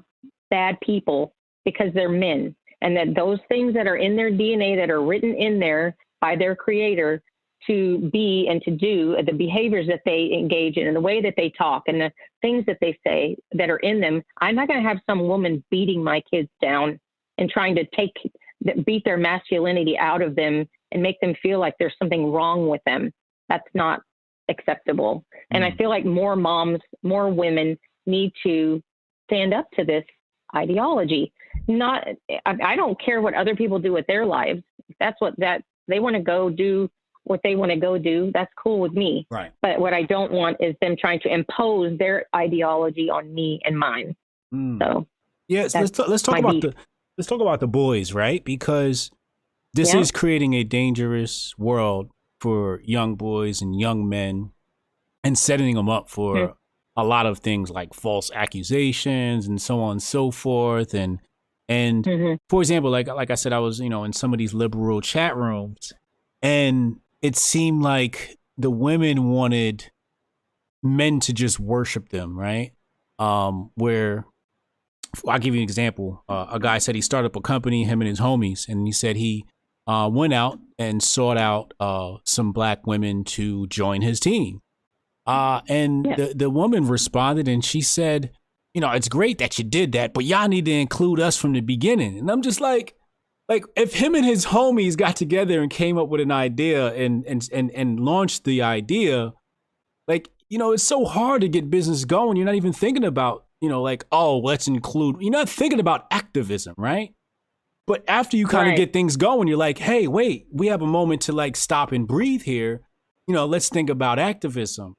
bad people because they're men and that those things that are in their DNA that are written in there by their creator to be and to do the behaviors that they engage in and the way that they talk and the things that they say that are in them. I'm not going to have some woman beating my kids down and trying to take beat their masculinity out of them and make them feel like there's something wrong with them. That's not acceptable. And I Mm. feel like more moms, more women need to stand up to this ideology. Not, I, don't care what other people do with their lives. If that's what that they want to go do what they want to go do. That's cool with me. Right. But what I don't want is them trying to impose their ideology on me and mine. Mm. So Yes, let's That's ta- let's talk about the let's talk about the boys, right? Because this Yeah. is creating a dangerous world for young boys and young men, and setting them up for Hmm. a lot of things like false accusations and so on and so forth. And and mhm. for example, like like I said, I was you know in some of these liberal chat rooms, and it seemed like the women wanted men to just worship them, right? Um, where I'll give you an example. Uh, a guy said he started up a company, him and his homies, and he said he uh, went out and sought out uh, some black women to join his team. Uh, and yeah. the, the woman responded and she said, You know, it's great that you did that, but y'all need to include us from the beginning. And I'm just like, like if him and his homies got together and came up with an idea and and and, and launched the idea, like, you know, it's so hard to get business going. You're not even thinking about, you know, like, oh, let's include you're not thinking about activism, right? But after you kind of right. get things going, you're like, hey, wait, we have a moment to like stop and breathe here. You know, let's think about activism.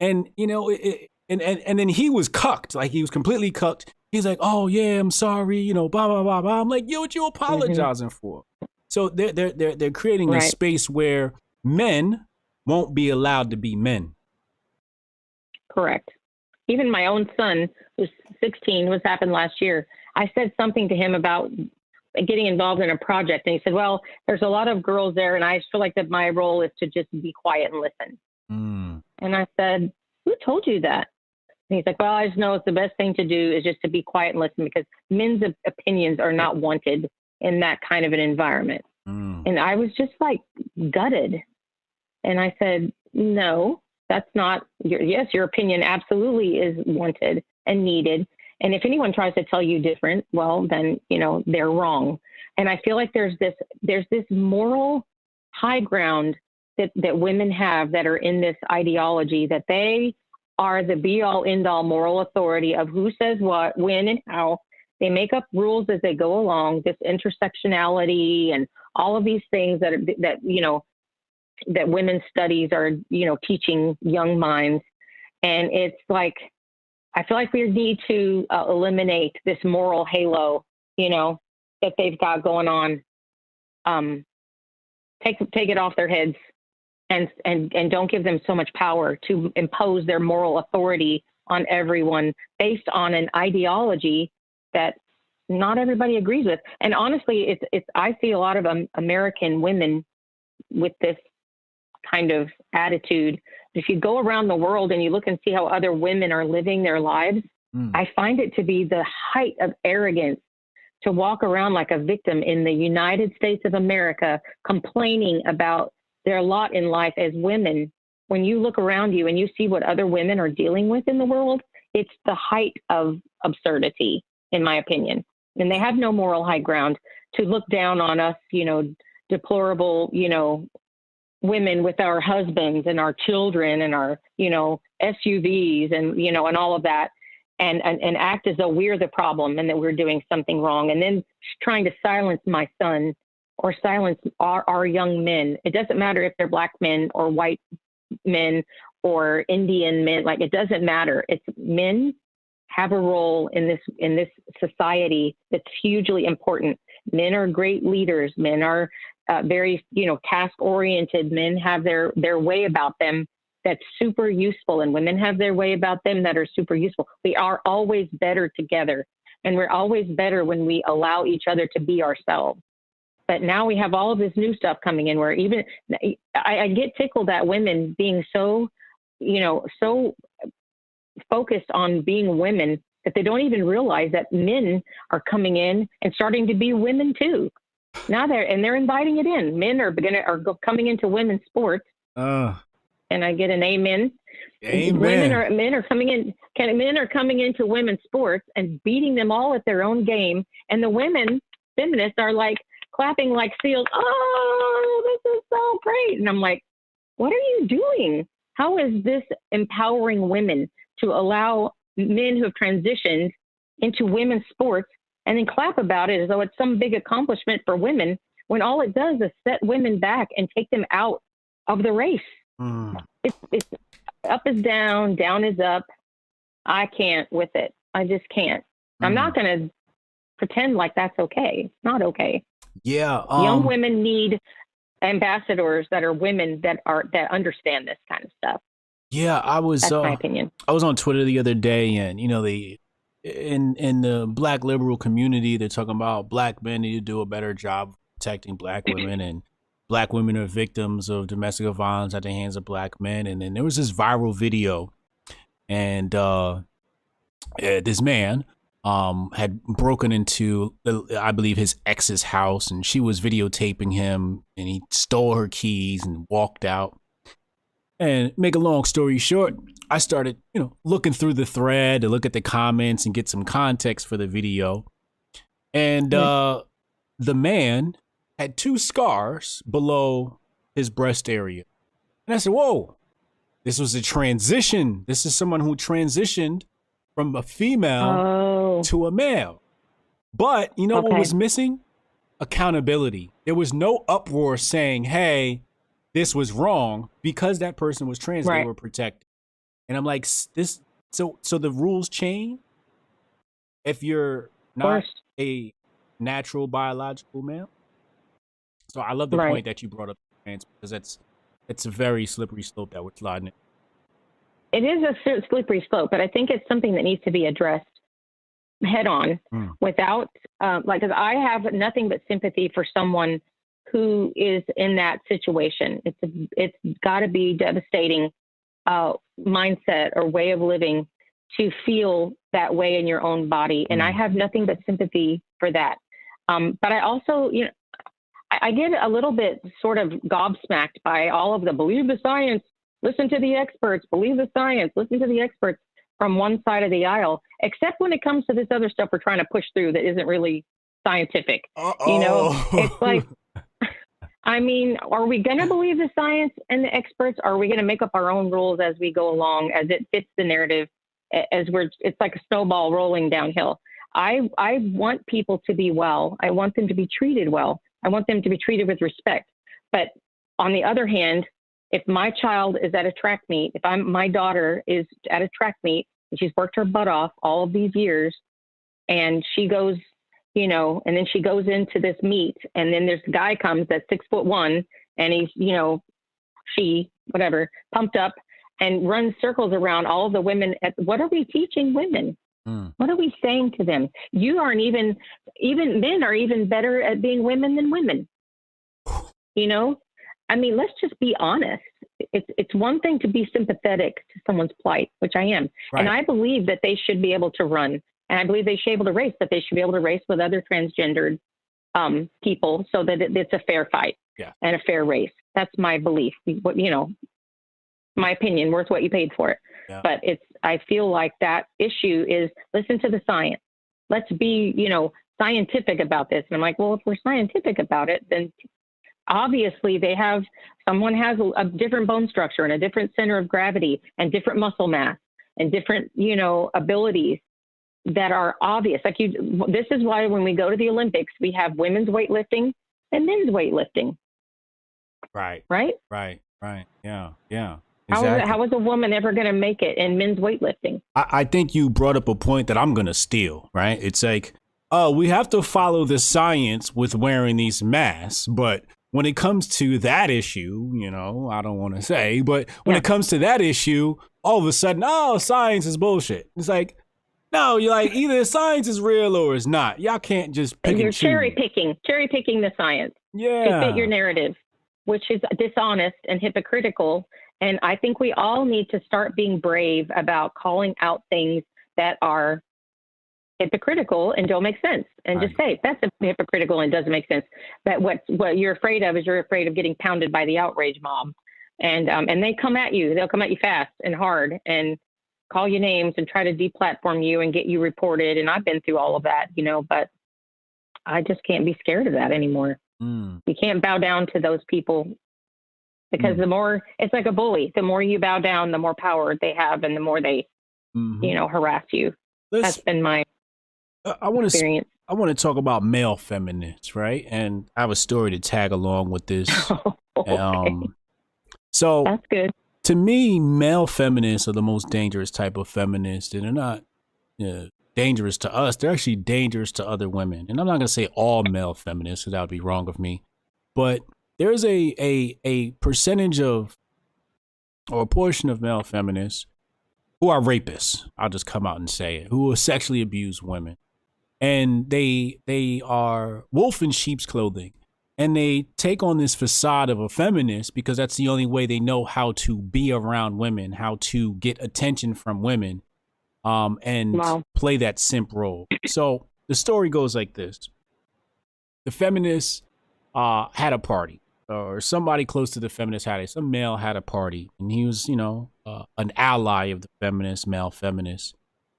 And, you know, it, and, and, and then he was cucked. Like he was completely cucked. He's like, oh, yeah, I'm sorry, you know, blah, blah, blah, blah. I'm like, yo, what you mm-hmm. apologizing mm-hmm. for? So they're, they're, they're, they're creating right. a space where men won't be allowed to be men. Correct. Even my own son, who's 16, was happened last year. I said something to him about getting involved in a project. And he said, Well, there's a lot of girls there, and I feel like that my role is to just be quiet and listen. Mm. And I said, Who told you that? And he's like, Well, I just know it's the best thing to do is just to be quiet and listen because men's opinions are not wanted in that kind of an environment. Mm. And I was just like gutted. And I said, No, that's not your, yes, your opinion absolutely is wanted and needed. And if anyone tries to tell you different, well, then, you know, they're wrong. And I feel like there's this, there's this moral high ground that, that women have that are in this ideology that they are the be all end all moral authority of who says what, when, and how. They make up rules as they go along, this intersectionality and all of these things that, that, you know, that women's studies are, you know, teaching young minds. And it's like, I feel like we need to uh, eliminate this moral halo, you know, that they've got going on. Um, take take it off their heads, and and and don't give them so much power to impose their moral authority on everyone based on an ideology that not everybody agrees with. And honestly, it's it's I see a lot of um, American women with this kind of attitude if you go around the world and you look and see how other women are living their lives, mm. I find it to be the height of arrogance to walk around like a victim in the United States of America, complaining about their lot in life as women. When you look around you and you see what other women are dealing with in the world, it's the height of absurdity, in my opinion. And they have no moral high ground to look down on us, you know, deplorable, you know, women with our husbands and our children and our you know SUVs and you know and all of that and, and and act as though we're the problem and that we're doing something wrong and then trying to silence my son or silence our, our young men. It doesn't matter if they're black men or white men or indian men like it doesn't matter. It's men have a role in this in this society that's hugely important. Men are great leaders. Men are uh, very you know task oriented. Men have their their way about them that's super useful and women have their way about them that are super useful. We are always better together and we're always better when we allow each other to be ourselves but now we have all of this new stuff coming in where even I, I get tickled at women being so you know so focused on being women that they don't even realize that men are coming in and starting to be women too now they're and they're inviting it in. Men are beginning are coming into women's sports. Uh, and I get an amen. Amen. Women are men are coming in. Can, men are coming into women's sports and beating them all at their own game, and the women feminists are like clapping like seals. Oh, this is so great! And I'm like, what are you doing? How is this empowering women to allow men who have transitioned into women's sports and then clap about it as though it's some big accomplishment for women when all it does is set women back and take them out of the race. Mm. It's, it's up is down, down is up. I can't with it. I just can't. Mm. I'm not mm. going to pretend like that's okay. It's not okay. Yeah. Um, Young women need ambassadors that are women that are that understand this kind of stuff. Yeah, I was. That's uh, my opinion. I was on Twitter the other day, and you know, the in in the black liberal community, they're talking about black men need to do a better job protecting black women and black women are victims of domestic violence at the hands of black men. And then there was this viral video, and uh, this man um, had broken into, I believe, his ex's house, and she was videotaping him, and he stole her keys and walked out. And make a long story short, I started, you know, looking through the thread to look at the comments and get some context for the video. And uh, the man had two scars below his breast area. And I said, Whoa, this was a transition. This is someone who transitioned from a female to a male. But you know okay. what was missing? Accountability. There was no uproar saying, hey, this was wrong because that person was trans, right. they were protected. And I'm like, this so so the rules change if you're not a natural biological male. So I love the right. point that you brought up trans because that's it's a very slippery slope that we're sliding. It is a slippery slope, but I think it's something that needs to be addressed head on mm. without, uh, like, because I have nothing but sympathy for someone who is in that situation. It's a, it's got to be devastating uh, mindset or way of living to feel that way in your own body, and mm. I hmm. have nothing but sympathy for that. Um, but I also, you know, I, I get a little bit sort of gobsmacked by all of the believe the science, listen to the experts, believe the science, listen to the experts from one side of the aisle, except when it comes to this other stuff we're trying to push through that isn't really scientific. Uh-oh. You know, it's like, I mean, are we going to believe the science and the experts? Or are we going to make up our own rules as we go along, as it fits the narrative, as we're, it's like a snowball rolling downhill. I, I want people to be well. I want them to be treated well. I want them to be treated with respect. But on the other hand, if my child is at a track meet, if I'm my daughter is at a track meet she's worked her butt off all of these years, and she goes, you know, and then she goes into this meet, and then this guy comes that's six foot one, and he's, you know, she whatever pumped up and runs circles around all of the women. At, what are we teaching women? Mm. What are we saying to them? You aren't even, even men are even better at being women than women. You know, I mean, let's just be honest. It's it's one thing to be sympathetic to someone's plight, which I am, right. and I believe that they should be able to run, and I believe they should be able to race, that they should be able to race with other transgendered um, people so that it, it's a fair fight yeah. and a fair race. That's my belief. What You know, my opinion, worth what you paid for it. Yeah. But it's I feel like that issue is listen to the science. Let's be, you know, scientific about this. And I'm like, well, if we're scientific about it, then obviously they have someone has a, a different bone structure and a different center of gravity and different muscle mass and different, you know, abilities that are obvious. Like you, this is why when we go to the Olympics, we have women's weightlifting and men's weightlifting. Right. Right. Right. Right. Yeah. Yeah. Exactly. How, is, how is a woman ever going to make it in men's weightlifting? I, I think you brought up a point that I'm going to steal, right? It's like, oh, we have to follow the science with wearing these masks, but when it comes to that issue, you know, I don't want to say, but when yeah. it comes to that issue, all of a sudden, oh, science is bullshit. It's like, no, you're like either science is real or it's not. Y'all can't just pick. And you're cherry picking, cherry picking the science yeah. to fit your narrative, which is dishonest and hypocritical and I think we all need to start being brave about calling out things that are hypocritical and don't make sense. And just say that's hypocritical and doesn't make sense. But what what you're afraid of is you're afraid of getting pounded by the outrage mob. And um, and they come at you they'll come at you fast and hard and call you names and try to deplatform you and get you reported. And I've been through all of that you know but I just can't be scared of that anymore. Mm. you can't bow down to those people. Because mm. the more it's like a bully. The more you bow down the more power they have and the more they mm-hmm. you know harass you. Let's, that's been my i want to i want to talk about male feminists right and i have a story to tag along with this okay. um so that's good to me male feminists are the most dangerous type of feminists and they're not you know, dangerous to us they're actually dangerous to other women and i'm not going to say all male feminists because that would be wrong of me but there's a a a percentage of or a portion of male feminists who are rapists. I'll just come out and say it. Who will sexually abuse women, and they they are wolf in sheep's clothing, and they take on this facade of a feminist because that's the only way they know how to be around women, how to get attention from women, um, and Wow. play that simp role. So the story goes like this: the feminists uh, had a party, or somebody close to the feminists had it. Some male had a party, and he was, you know, uh, an ally of the feminists, male feminists.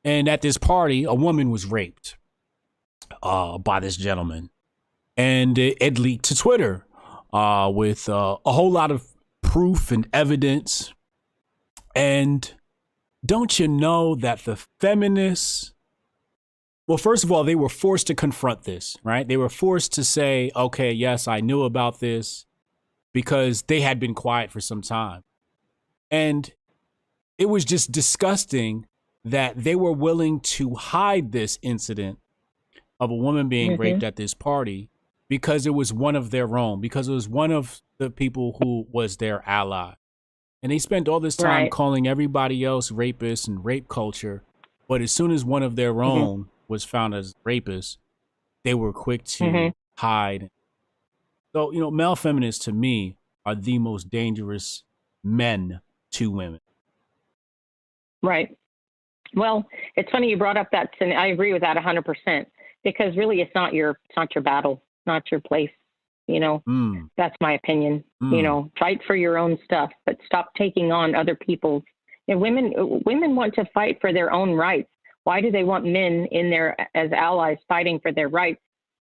And at this party, a woman was raped uh, by this gentleman, and it, it leaked to Twitter uh, with uh, a whole lot of proof and evidence. And don't you know that the feminists, well, first of all, they were forced to confront this, right? They were forced to say, okay, yes, I knew about this because they had been quiet for some time. And it was just disgusting that they were willing to hide this incident of a woman being Mhm. raped at this party because it was one of their own, because it was one of the people who was their ally. And they spent all this time Right. calling everybody else rapists and rape culture. But as soon as one of their Mhm. own was found as rapist, they were quick to Mhm. hide. So, you know, male feminists to me are the most dangerous men to women. Right. Well, it's funny you brought up that. And I agree with that 100% because really it's not your it's not your battle, not your place. You know, Mm, that's my opinion. You mm. know, fight for your own stuff, but stop taking on other people's. And women women want to fight for their own rights. Why do they want men in there as allies fighting for their rights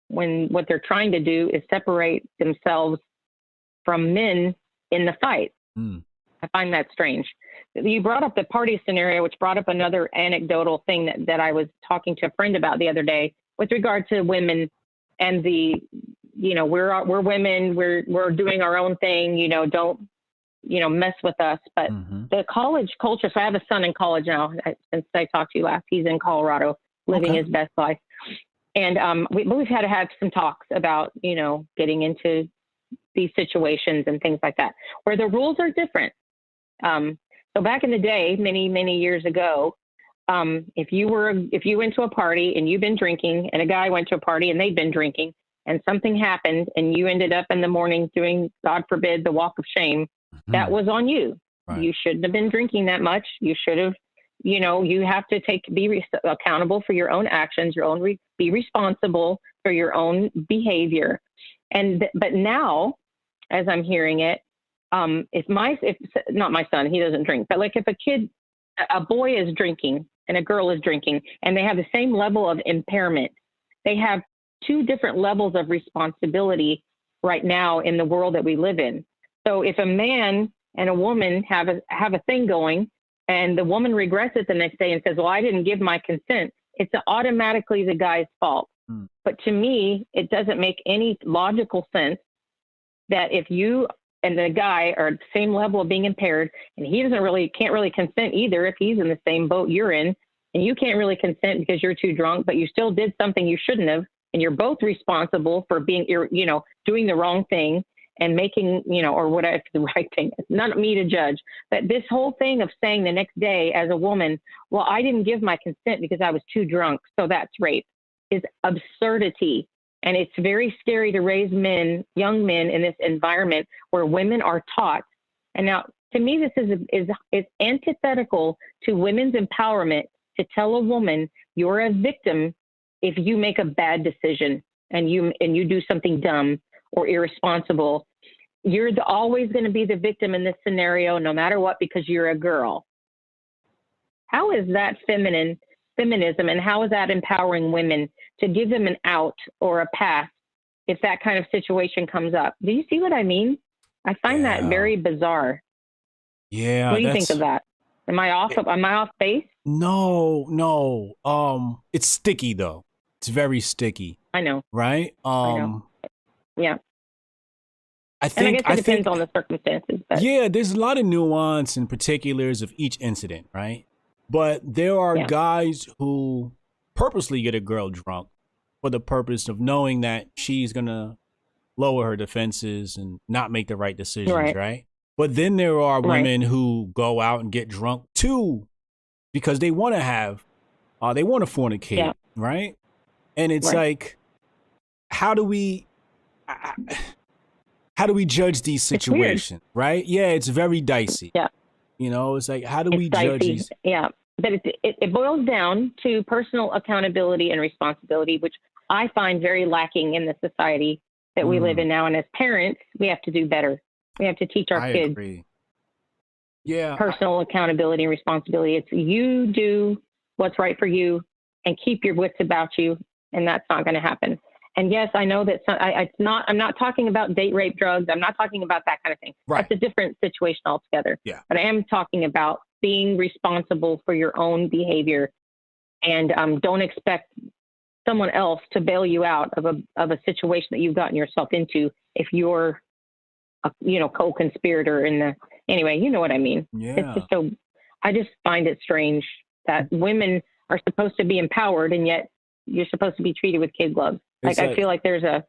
when what they're trying to do is separate themselves from men in the fight? Mm. I find that strange. You brought up the party scenario, which brought up another anecdotal thing that, that I was talking to a friend about the other day with regard to women and the, you know, we're we're women, we're we're doing our own thing, you know, don't, you know, mess with us. But Mhm. the college culture. So I have a son in college now. Since I talked to you last, he's in Colorado, living Okay. his best life. And um, we, we've had to have some talks about, you know, getting into these situations and things like that, where the rules are different. Um, so back in the day, many many years ago, um, if you were if you went to a party and you've been drinking, and a guy went to a party and they've been drinking, and something happened, and you ended up in the morning doing, God forbid, the walk of shame, that Mhm. was on you. Right. You shouldn't have been drinking that much. You should have, you know, you have to take be re- accountable for your own actions, your own re- be responsible for your own behavior. And th- but now, as I'm hearing it, um, if my if not my son, he doesn't drink, but like if a kid, a boy is drinking and a girl is drinking, and they have the same level of impairment, they have two different levels of responsibility right now in the world that we live in. So if a man and a woman have a have a thing going and the woman regrets it the next day and says, "Well, I didn't give my consent," it's automatically the guy's fault. Hmm. But to me, it doesn't make any logical sense that if you and the guy are at the same level of being impaired and he doesn't really can't really consent either if he's in the same boat you're in. And you can't really consent because you're too drunk but you still did something you shouldn't have and you're both responsible for being you know doing the wrong thing and making you know or whatever the right thing it's not me to judge. But this whole thing of saying the next day as a woman well i didn't give my consent because i was too drunk. So that's rape is absurdity and it's very scary to raise men young men in this environment where women are taught. And now to me this is is is antithetical to women's empowerment to tell a woman you're a victim if you make a bad decision and you and you do something dumb or irresponsible. You're the, always going to be the victim in this scenario no matter what because you're a girl. How is that feminine feminism and how is that empowering women to give them an out or a path if that kind of situation comes up do you see what i mean i find that very bizarre Yeah. what do you think of that am i off am i off base No, no. Um, it's sticky though. It's very sticky, i know right? I know. Um, Yeah. I and i guess it I depends think on the circumstances but yeah, there's a lot of nuance and particulars of each incident, right? But there are Yeah. guys who purposely get a girl drunk for the purpose of knowing that she's gonna lower her defenses and not make the right decisions, right? Right. But then there are Right. women who go out and get drunk too because they want to have, uh, they want to fornicate, Yeah. right? And it's Right. like, how do we, how do we judge these situations, right? Yeah, it's very dicey. Yeah. You know, it's like, how do it's we judge these? yeah but it, it, it boils down to personal accountability and responsibility, which I find very lacking in the society that we live Mm. in now. And as parents, we have to do better. We have to teach our I kids agree. Yeah. I- personal accountability and responsibility. It's you do what's right for you and keep your wits about you, and that's not going to happen. And yes, I know that some, I, I- it's not. I'm not talking about date rape, drugs. I'm not talking about that kind of thing. Right. That's a different situation altogether. Yeah. But I am talking about being responsible for your own behavior, and um, don't expect someone else to bail you out of a of a situation that you've gotten yourself into if you're a you know co-conspirator in the anyway you know what i mean yeah. it's just so i just find it strange that women are supposed to be empowered and yet you're supposed to be treated with kid gloves like, It's i feel like there's a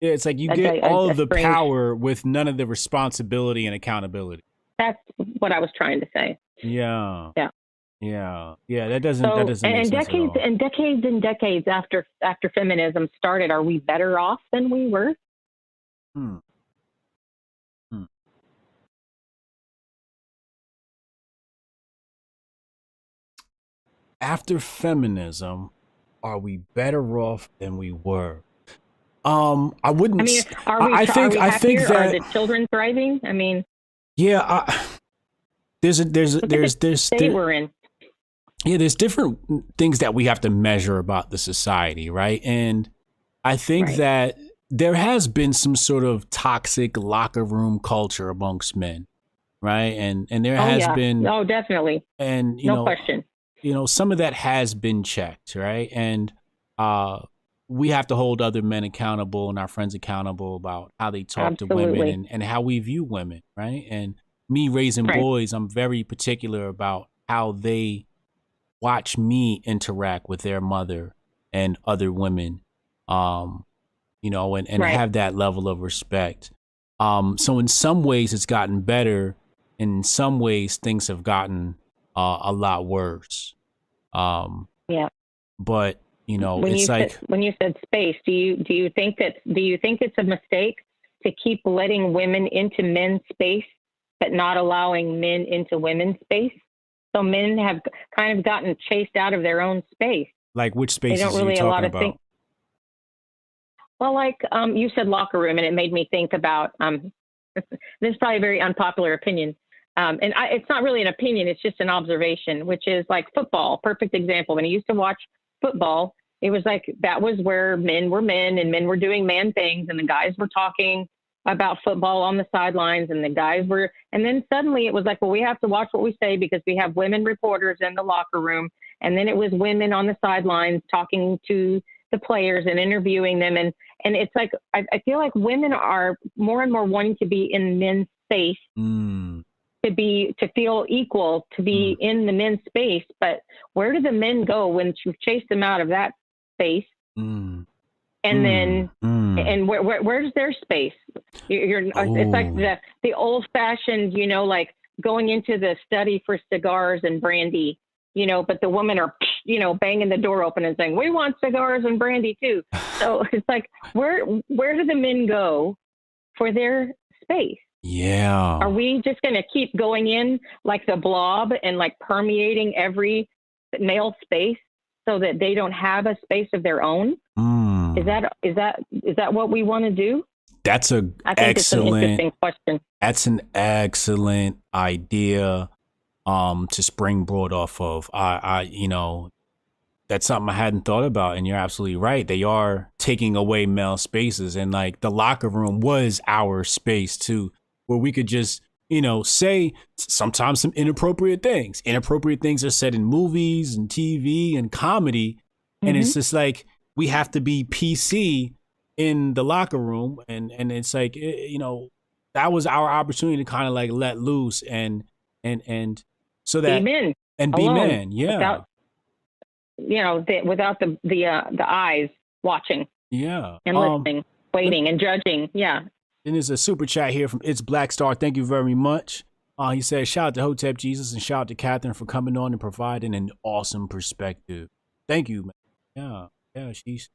Yeah, it's like you a- get a- all of the strange- power with none of the responsibility and accountability. that's what i was trying to say Yeah. Yeah. Yeah. Yeah. That doesn't. so that doesn't and, make and sense decades and decades and decades after after feminism started are we better off than we were Hmm. Hmm. After feminism, are we better off than we were? Um, I wouldn't. i mean are we, I are think- we I think happier? are the children thriving i mean yeah. I, there's a there's Look there's there's state there- we're in. Yeah there's different things that we have to measure about the society right? And i think Right. that there has been some sort of toxic locker room culture amongst men right? And and there oh has yeah. been oh definitely. and you no know question. you know some of that has been checked right? And uh we have to hold other men accountable and our friends accountable about how they talk to women and, and how we view women right? And me raising Right. boys i'm very particular about how they watch me interact with their mother and other women um you know and, and Right. have that level of respect um so in some ways it's gotten better in some ways things have gotten uh, a lot worse um Yeah. but you know when it's you like said, when you said space, do you do you think that do you think it's a mistake to keep letting women into men's space, but not allowing men into women's space? So men have kind of gotten chased out of their own space. like which spaces don't are you talking about think- Well, like um, you said, locker room, and it made me think about. Um, this is probably a very unpopular opinion, um, and I, it's not really an opinion; it's just an observation, which is like football. Perfect example. When I used to watch football, it was like that was where men were men and men were doing man things, and the guys were talking about football on the sidelines, and the guys were. And then suddenly it was like, well, we have to watch what we say because we have women reporters in the locker room, and then it was women on the sidelines talking to the players and interviewing them. And and it's like I, I feel like women are more and more wanting to be in men's space mm, to be to feel equal to be in the men's space. But where do the men go when you've chased them out of that space? Mm, and then mm, mm. and where, where where's their space you're, you're it's like Oh. the the old fashioned you know like going into the study for cigars and brandy you know but the women are you know banging the door open and saying we want cigars and brandy too so it's like where where do the men go for their space yeah are we just going to keep going in like the blob and like permeating every male space so that they don't have a space of their own Mm. Is that is that is that what we want to do? that's a it's an excellent question. that's an excellent idea um to springboard off of. I i you know that's something i hadn't thought about and you're absolutely right. They are taking away male spaces and like the locker room was our space too where we could just you know say sometimes some inappropriate things. Inappropriate things are said in movies and tv and comedy and it's just like we have to be pc in the locker room. And and it's like eh, you know that was our opportunity to kind of like let loose and and and so that Be men, and be alone, man yeah. Without- you know, the, without the the uh, the eyes watching yeah and um listening, waiting and judging. Yeah, and there's a super chat here from it's black star. Thank you very much. Uh he says shout out to hotep jesus and shout out to catherine for coming on and providing an awesome perspective. Thank you man. Yeah yeah she's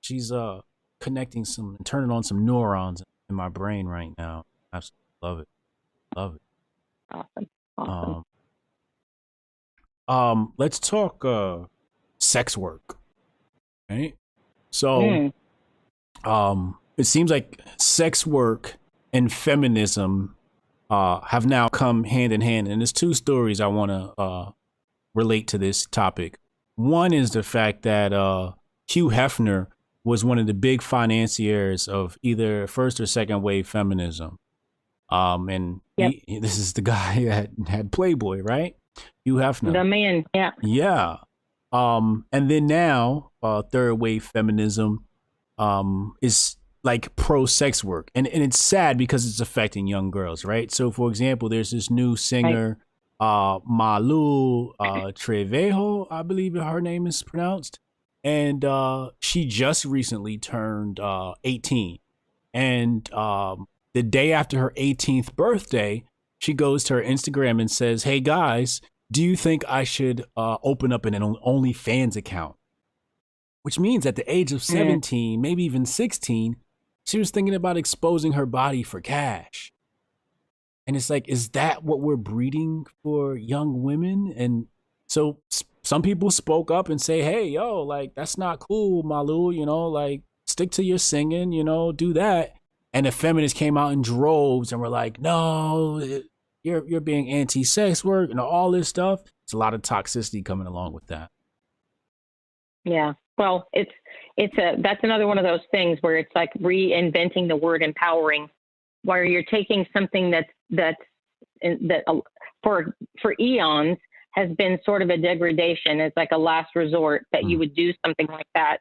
she's uh connecting some and turning on some neurons in my brain right now absolutely love it love it awesome, awesome. Um, um, let's talk uh, sex work. Right. So, Mm. um, it seems like sex work and feminism uh, have now come hand in hand. And there's two stories I want to uh, relate to this topic. One is the fact that uh, Hugh Hefner was one of the big financiers of either first or second wave feminism. Um, and Yep. he, this is the guy that had Playboy, right? Hugh Hefner. The man, yeah. Yeah. Um, and then now, uh, third wave feminism, um, is like pro sex work. And, and it's sad because it's affecting young girls, right? So for example, there's this new singer, uh, Malu, uh, Trevejo, I believe her name is pronounced. And, uh, she just recently turned, uh, 18. And, um, the day after her 18th birthday, she goes to her Instagram and says, Hey guys, do you think I should uh, open up an OnlyFans account? Which means at the age of 17, maybe even 16, she was thinking about exposing her body for cash. And it's like, is that what we're breeding for young women? And so some people spoke up and say, hey, yo, like, that's not cool, Malu, you know, like, stick to your singing, you know, do that. And the feminists came out in droves and were like, no, it- you're you're being anti-sex work and all this stuff. It's a lot of toxicity coming along with that. Yeah. Well, it's it's a that's another one of those things where it's like reinventing the word empowering, where you're taking something that's that's that uh, for for eons has been sort of a degradation. It's like a last resort that you Mm. would do something like that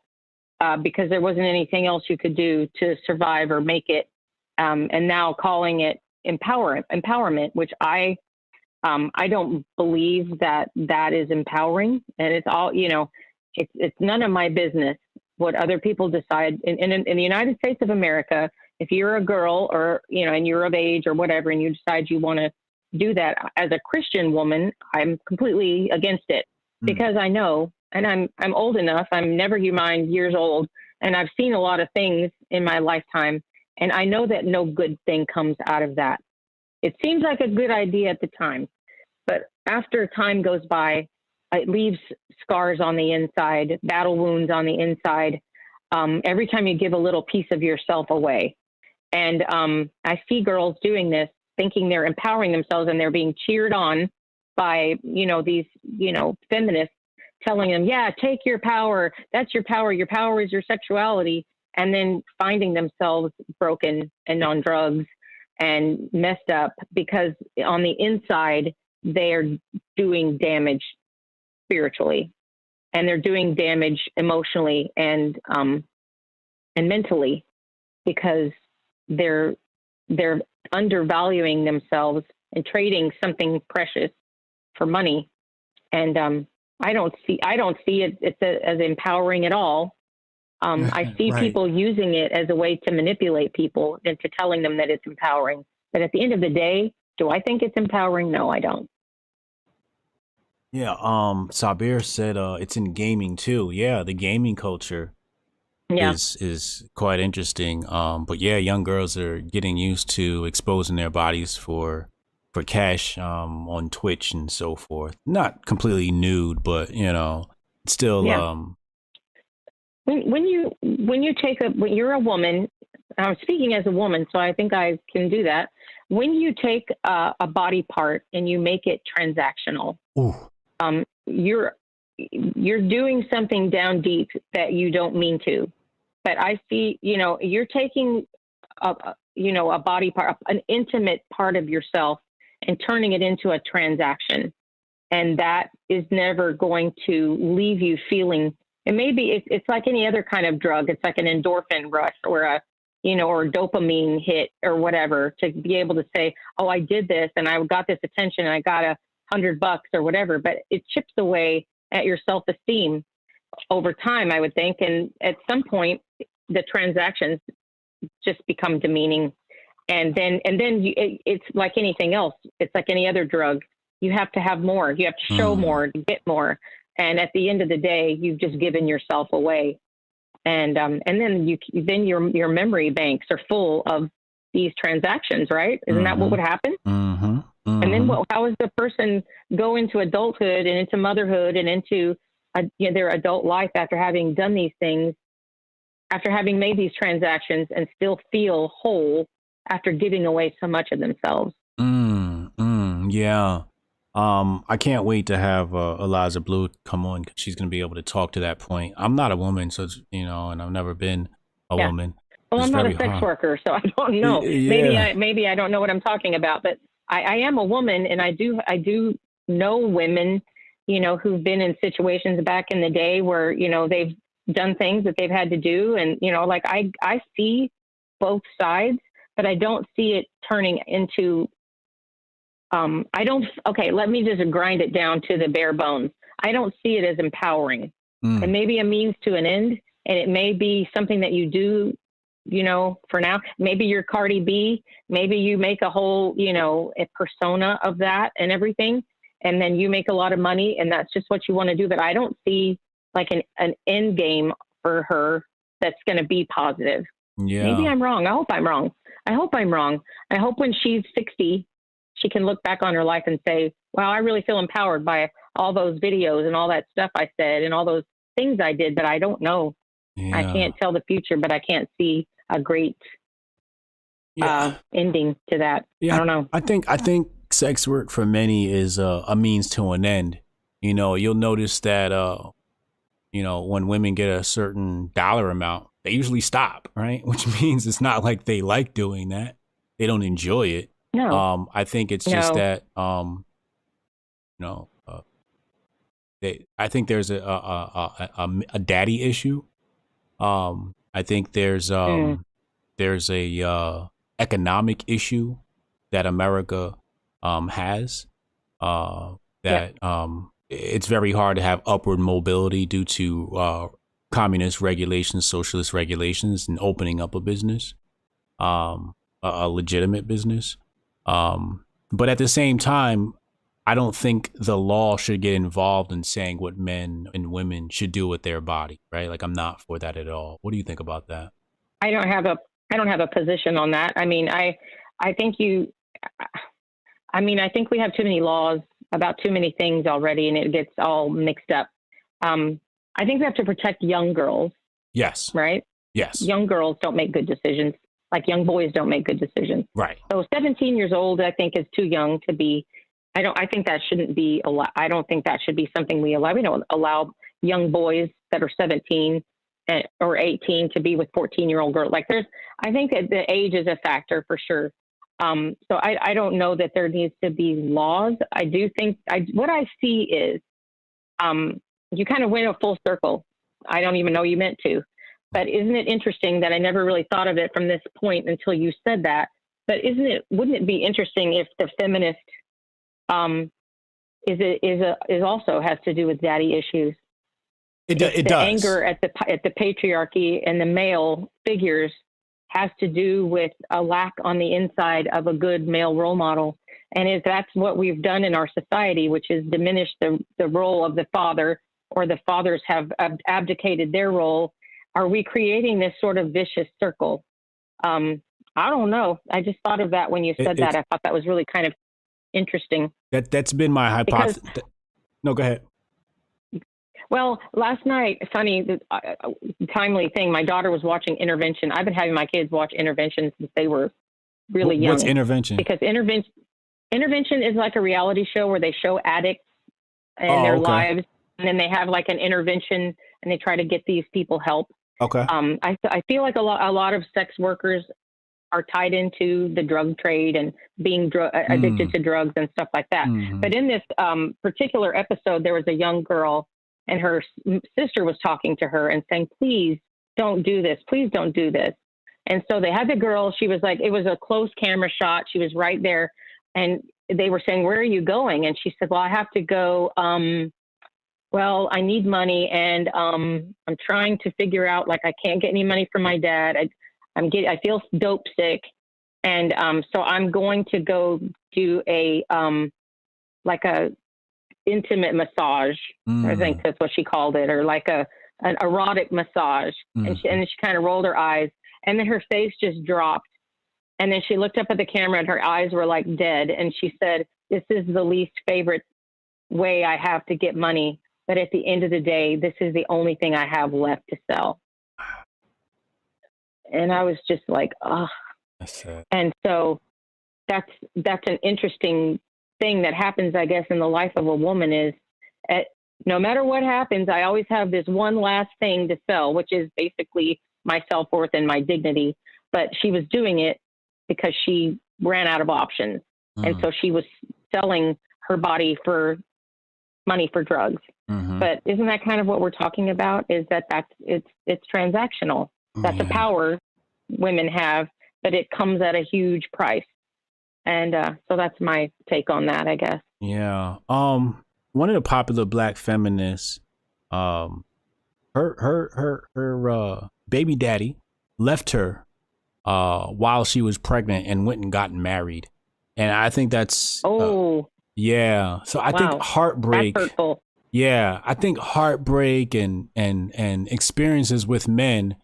uh, because there wasn't anything else you could do to survive or make it. Um, and now calling it empower empowerment, which I um, I don't believe that that is empowering, and it's all you know it's it's none of my business what other people decide in, in in the United States of America. If you're a girl or you know and you're of age or whatever, and you decide you want to do that as a Christian woman, I'm completely against it Mm. because I know, and I'm I'm old enough. I'm never you mind years old, and I've seen a lot of things in my lifetime, and I know that no good thing comes out of that. It seems like a good idea at the time, but after time goes by, it leaves scars on the inside, battle wounds on the inside. Um, every time you give a little piece of yourself away, and um, I see girls doing this, thinking they're empowering themselves, and they're being cheered on by you know these you know feminists telling them, yeah, take your power. That's your power. Your power is your sexuality. And then finding themselves broken and on drugs and messed up because on the inside, they're doing damage spiritually and they're doing damage emotionally and um, and mentally because they're they're undervaluing themselves and trading something precious for money and um, I don't see I don't see it it's a, as empowering at all. Um, I see Right. people using it as a way to manipulate people into telling them that it's empowering. But at the end of the day, do I think it's empowering? No, I don't. Yeah, um Sabir said uh it's in gaming too. Yeah, the gaming culture Yeah, is is quite interesting. Um but yeah, young girls are getting used to exposing their bodies for for cash um on Twitch and so forth. Not completely nude, but you know, still Yeah. um when, when you when you take a when you're a woman, I'm speaking as a woman, so I think I can do that. When you take a, a body part and you make it transactional, ooh, um, you're you're doing something down deep that you don't mean to. But I see, you know, you're taking a, you know a body part, an intimate part of yourself, and turning it into a transaction, and that is never going to leave you feeling. And maybe it's it's like any other kind of drug. It's like an endorphin rush or a you know, or dopamine hit or whatever to be able to say, oh, I did this and I got this attention and I got a hundred bucks or whatever. But it chips away at your self esteem over time, I would think. And at some point, the transactions just become demeaning. And then, and then you, it, it's like anything else. It's like any other drug. You have to have more. You have to show Mm. more to get more. And at the end of the day, you've just given yourself away and um, and then you then your your memory banks are full of these transactions, right? Isn't that Mhm. what would happen? mm-hmm, And then Mhm. what, how does the person go into adulthood and into motherhood and into uh you know, their adult life after having done these things, after having made these transactions and still feel whole after giving away so much of themselves? Mm, mm, yeah. Um, I can't wait to have uh, Eliza Bleu come on. She's going to be able to talk to that point. I'm not a woman, so it's, you know, and I've never been a Yeah. woman. Well, It's I'm not a sex hard. worker, so I don't know. Y- Maybe. I maybe I don't know what I'm talking about, but I, I am a woman, and I do I do know women, you know, who've been in situations back in the day where you know they've done things that they've had to do, and you know, like I I see both sides, but I don't see it turning into. Um, I don't. Okay, let me just grind it down to the bare bones. I don't see it as empowering Mm, it may be a means to an end and it may be something that you do you know for now maybe you're cardi b maybe you make a whole you know a persona of that and everything and then you make a lot of money and that's just what you want to do but i don't see like an, an end game for her that's going to be positive yeah. maybe i'm wrong i hope i'm wrong i hope i'm wrong i hope when she's 60 she can look back on her life and say wow i really feel empowered by all those videos and all that stuff i said and all those things i did but i don't know yeah. I can't tell the future, but I can't see a great Yeah. uh, ending to that. Yeah. I don't know. I think I think sex work for many is uh, a means to an end. You know, you'll notice that uh, you know when women get a certain dollar amount, they usually stop, right? Which means it's not like they like doing that; they don't enjoy it. No. Um, I think it's just No. that um, you know, uh, they. I think there's a a, a, a, a- a daddy issue. Um, I think there's um, Mm. there's a uh, economic issue that America um has. Uh, that um, it's very hard to have upward mobility due to uh communist regulations, socialist regulations, and opening up a business, um, a, a legitimate business. Um, but at the same time, I don't think the law should get involved in saying what men and women should do with their body, right? Like I'm not for that at all. What do you think about that? I don't have a I don't have a position on that. I mean, I I think you I mean, I think we have too many laws about too many things already and it gets all mixed up. Um, I think we have to protect young girls, Yes. right? Yes. Young girls don't make good decisions. Like young boys don't make good decisions. Right. So 17 years old, I think, is too young to be. I don't. I think that shouldn't be. I don't think that should be something we allow. We don't allow young boys that are 17 and, or 18 to be with 14 year old girls. Like there's. I think that the age is a factor for sure. Um, so I, I don't know that there needs to be laws. I do think. I what I see is, um, you kind of went a full circle. I don't even know you meant to. But isn't it interesting that I never really thought of it from this point until you said that? But isn't it? Wouldn't it be interesting if the feminist um, is it is a is also has to do with daddy issues? It, do, it the does. anger at the at the patriarchy and the male figures has to do with a lack on the inside of a good male role model. And if that's what we've done in our society, which is diminished the, the role of the father, or the fathers have ab- abdicated their role, are we creating this sort of vicious circle? Um, I don't know. I just thought of that when you It- said that. I thought that was really kind of interesting. That that's been my hypothesis. No, go ahead. Well, last night, funny, the, uh, uh, timely thing. My daughter was watching Intervention. I've been having my kids watch Intervention since they were really young. What's intervention? because intervention intervention is like a reality show where they show addicts and Oh, their okay. lives, and then they have like an intervention and they try to get these people help. Okay. Um, I I feel like a lot a lot of sex workers are tied into the drug trade and being dr- addicted Mm. to drugs and stuff like that. Mhm. But in this um, particular episode, there was a young girl, and her sister was talking to her and saying, "Please don't do this. Please don't do this." And so they had the girl. She was like, it was a close camera shot. She was right there, and they were saying, "Where are you going?" And she said, "Well, I have to go. Um, well, I need money, and um, I'm trying to figure out. Like, I can't get any money from my dad. I, I'm get. I feel dope sick, and um, so I'm going to go do a um, like a intimate massage. I think Mm. that's what she called it, or like a an erotic massage. And Mm. she and she kind of rolled her eyes, and then her face just dropped. And then she looked up at the camera, and her eyes were like dead. And she said, this is the least favorite way I have to get money, but at the end of the day, this is the only thing I have left to sell. And I was just like, oh. And so that's that's an interesting thing that happens, I guess, in the life of a woman is at no matter what happens, I always have this one last thing to sell, which is basically my self worth and my dignity. But she was doing it because she ran out of options. And Mhm. so she was selling her body for money for drugs. Mhm. But isn't that kind of what we're talking about? Is that that's it's it's transactional. That's a power women have, but it comes at a huge price. And uh, so that's my take on that, I guess. Yeah. Um one of the popular black feminists, um her her her her uh baby daddy left her uh while she was pregnant and went and got married. And I think that's uh, Oh, yeah. So I Wow. think heartbreak yeah, I think heartbreak and and and experiences with men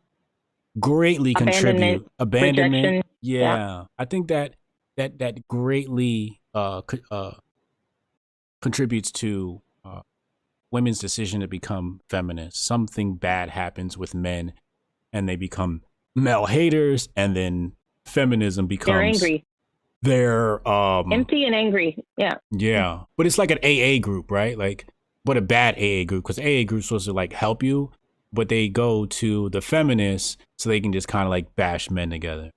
greatly contribute Abandonment, abandonment. Yeah. yeah. I think that that that greatly uh uh contributes to uh, women's decision to become feminists. Something bad happens with men, and they become male haters, and then feminism becomes They're angry, their um empty and angry. Yeah. yeah, but it's like an AA group, right? Like, but a bad AA group because AA group's supposed to like help you, but they go to the feminists so they can just kind of like bash men together.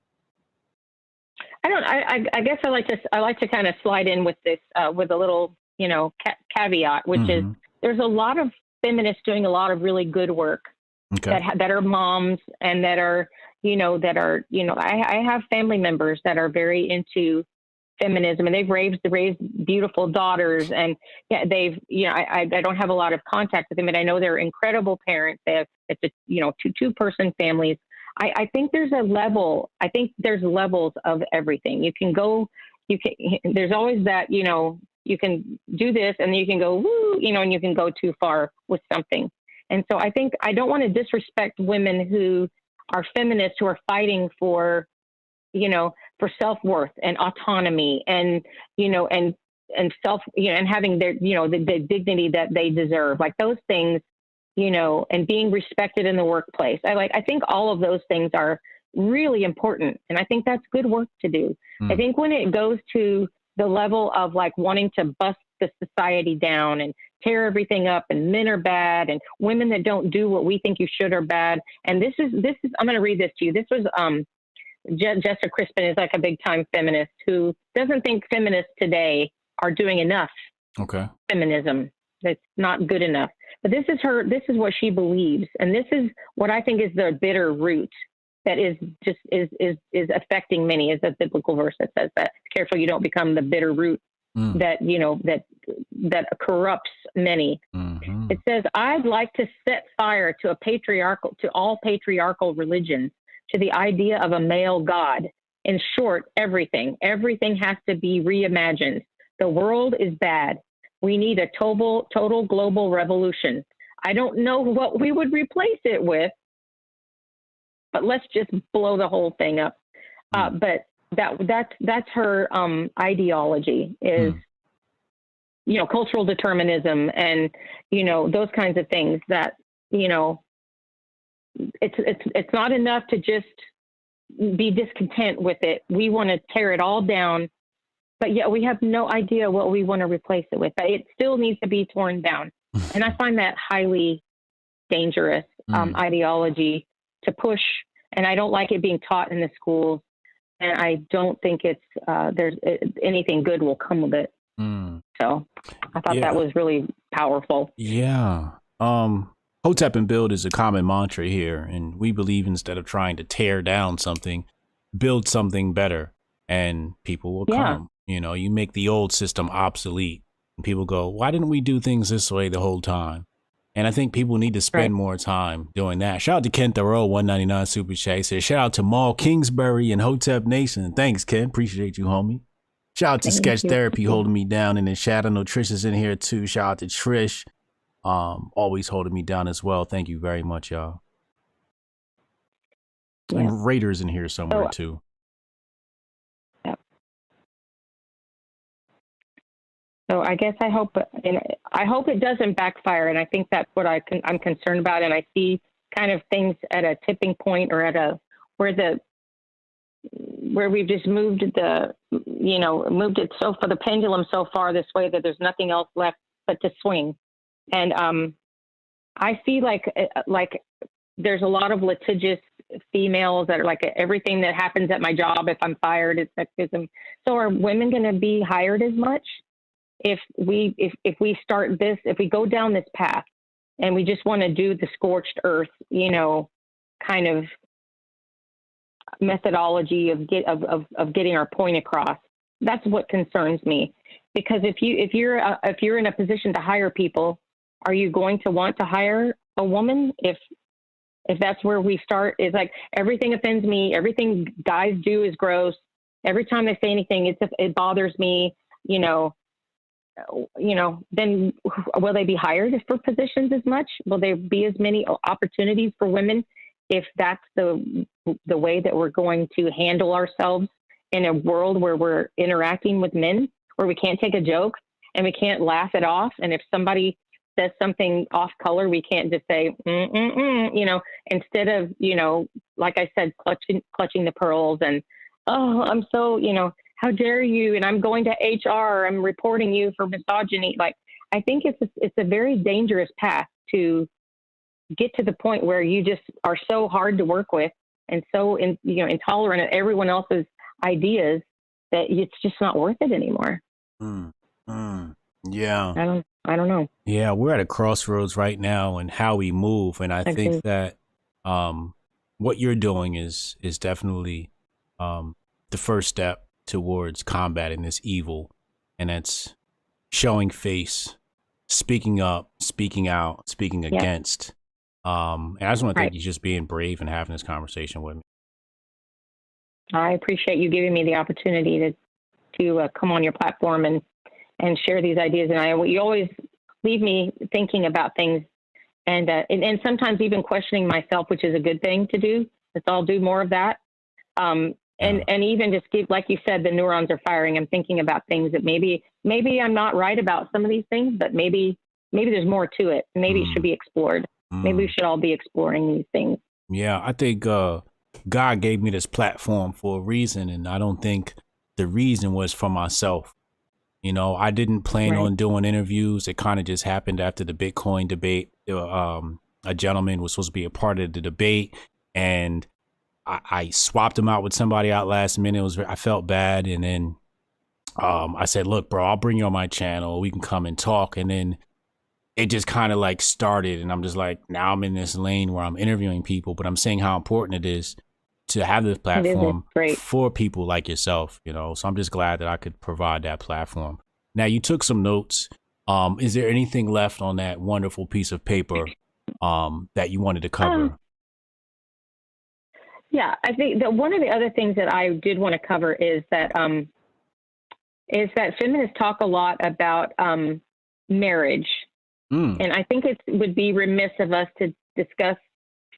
I don't. I, I, I guess I like to. I like to kind of slide in with this uh, with a little, you know, ca- caveat, which is Mhm. there's a lot of feminists doing a lot of really good work okay, that ha- that are moms and that are, you know, that are, you know, I, I have family members that are very into feminism and they've raised raised beautiful daughters and yeah they've you know I, I don't have a lot of contact with them but I know they're incredible parents they have it's a you know two two person families I, I think there's a level I think there's levels of everything. You can go you can there's always that you know you can do this and then you can go woo you know and you can go too far with something. And so I think I don't want to disrespect women who are feminists who are fighting for you know for self-worth and autonomy and you know and and self you know and having their you know the, the dignity that they deserve. Like those things you know and being respected in the workplace i like i think all of those things are really important and i think that's good work to do i Mm. think when it goes to the level of like wanting to bust the society down and tear everything up and men are bad and women that don't do what we think you should are bad and this is this is i'm going to read this to you this was um Je- Jessica Crispin is like a big time feminist who doesn't think feminists today are doing enough okay, feminism. That's not good enough. But this is her. This is what she believes, and this is what I think is the bitter root that is just is is is affecting many. Is a biblical verse that says that. Careful, you don't become the bitter root Mm. that you know that that corrupts many. Mhm. It says, I'd like to set fire to a patriarchal, to all patriarchal religions, to the idea of a male God. In short, everything, everything has to be reimagined. The world is bad. We need a total, total global revolution. I don't know what we would replace it with, but let's just blow the whole thing up. Uh, but that that's that's her um, ideology is, Hmm. you know, cultural determinism and you know those kinds of things that you know it's it's it's not enough to just be discontent with it we want to tear it all down but yet we have no idea what we want to replace it with But it still needs to be torn down and i find that highly dangerous um, Mm. ideology to push and i don't like it being taught in the schools and i don't think it's uh, there's it, anything good will come of it Mm. so i thought Yeah. that was really powerful Yeah. Um Hotep and build is a common mantra here, and we believe instead of trying to tear down something, build something better, and people will Yeah. come. You know, you make the old system obsolete, and people go, "Why didn't we do things this way the whole time?" And I think people need to spend Right. more time doing that. Shout out to Ken Thoreau, one ninety nine super chat. Says, "Shout out to Maul Kingsbury and Hotep Nation. Thanks, Ken. Appreciate you, homie." Shout out to Thank Sketch you. Therapy holding me down in the shadow. No Trish is in here too. Shout out to Trish um always holding me down as well thank you very much y'all Yeah. and raiders in here somewhere So- too So I guess I hope, and I hope it doesn't backfire. And I think that's what I can, I'm concerned about. And I see kind of things at a tipping point or at a where the where we've just moved the you know moved it so for the pendulum so far this way that there's nothing else left but to swing and um i see like uh, like there's a lot of litigious females that are like everything that happens at my job if i'm fired is sexism so are women going to be hired as much if we if if we start this if we go down this path and we just want to do the scorched earth you know kind of methodology of get of, of, of getting our point across that's what concerns me. Because if you if you're uh, if you're in a position to hire people are you going to want to hire a woman if if that's where we start? Is like everything offends me everything guys do is gross every time they say anything it's it bothers me you know you know then will they be hired for positions as much? Will there be as many opportunities for women if that's the the way that we're going to handle ourselves in a world where we're interacting with men where we can't take a joke and we can't laugh it off? And if somebody says something off color we can't just say you know instead of you know like i said clutching clutching the pearls and oh i'm so you know how dare you and i'm going to hr i'm reporting you for misogyny like i think it's a, it's a very dangerous path to get to the point where you just are so hard to work with and so in, you know intolerant of everyone else's ideas that it's just not worth it anymore. Mm, mm, yeah. I don't I don't know. Yeah, we're at a crossroads right now and how we move and I okay. think that um what you're doing is is definitely um the first step towards combating this evil and that's showing face, speaking up, speaking out, speaking yeah. against um, and I just want to thank right. you just being brave and having this conversation with me. I appreciate you giving me the opportunity to to uh, come on your platform and and share these ideas. And I you always leave me thinking about things and, uh, and and sometimes even questioning myself, which is a good thing to do. Let's all do more of that. Um, and and even just like you said, the neurons are firing. I'm thinking about things that maybe maybe I'm not right about some of these things, but maybe maybe there's more to it. Maybe mm. it should be explored. Mm. Maybe we mm. should all be exploring these things. Yeah, I think uh, God gave me this platform for a reason, and I don't think the reason was for myself. You know, I didn't plan right. on doing interviews. It kind of just happened after the Bitcoin debate. Um, a gentleman was supposed to be a part of the debate, and I, I swapped him out with somebody out last minute. It was I felt bad, and then um, I said, "Look, bro, I'll bring you on my channel. We can come and talk." And then it just kind of like started. And i'm just like now i'm in this lane where i'm interviewing people but i'm saying how important it is to have this platform for people like yourself you know? So i'm just glad that i could provide that platform. Now you took some notes. Um is there anything left on that wonderful piece of paper um that you wanted to cover? um, yeah i think that one of the other things that i did want to cover is that um is that feminists talk a lot about um marriage Mm. And I think it would be remiss of us to discuss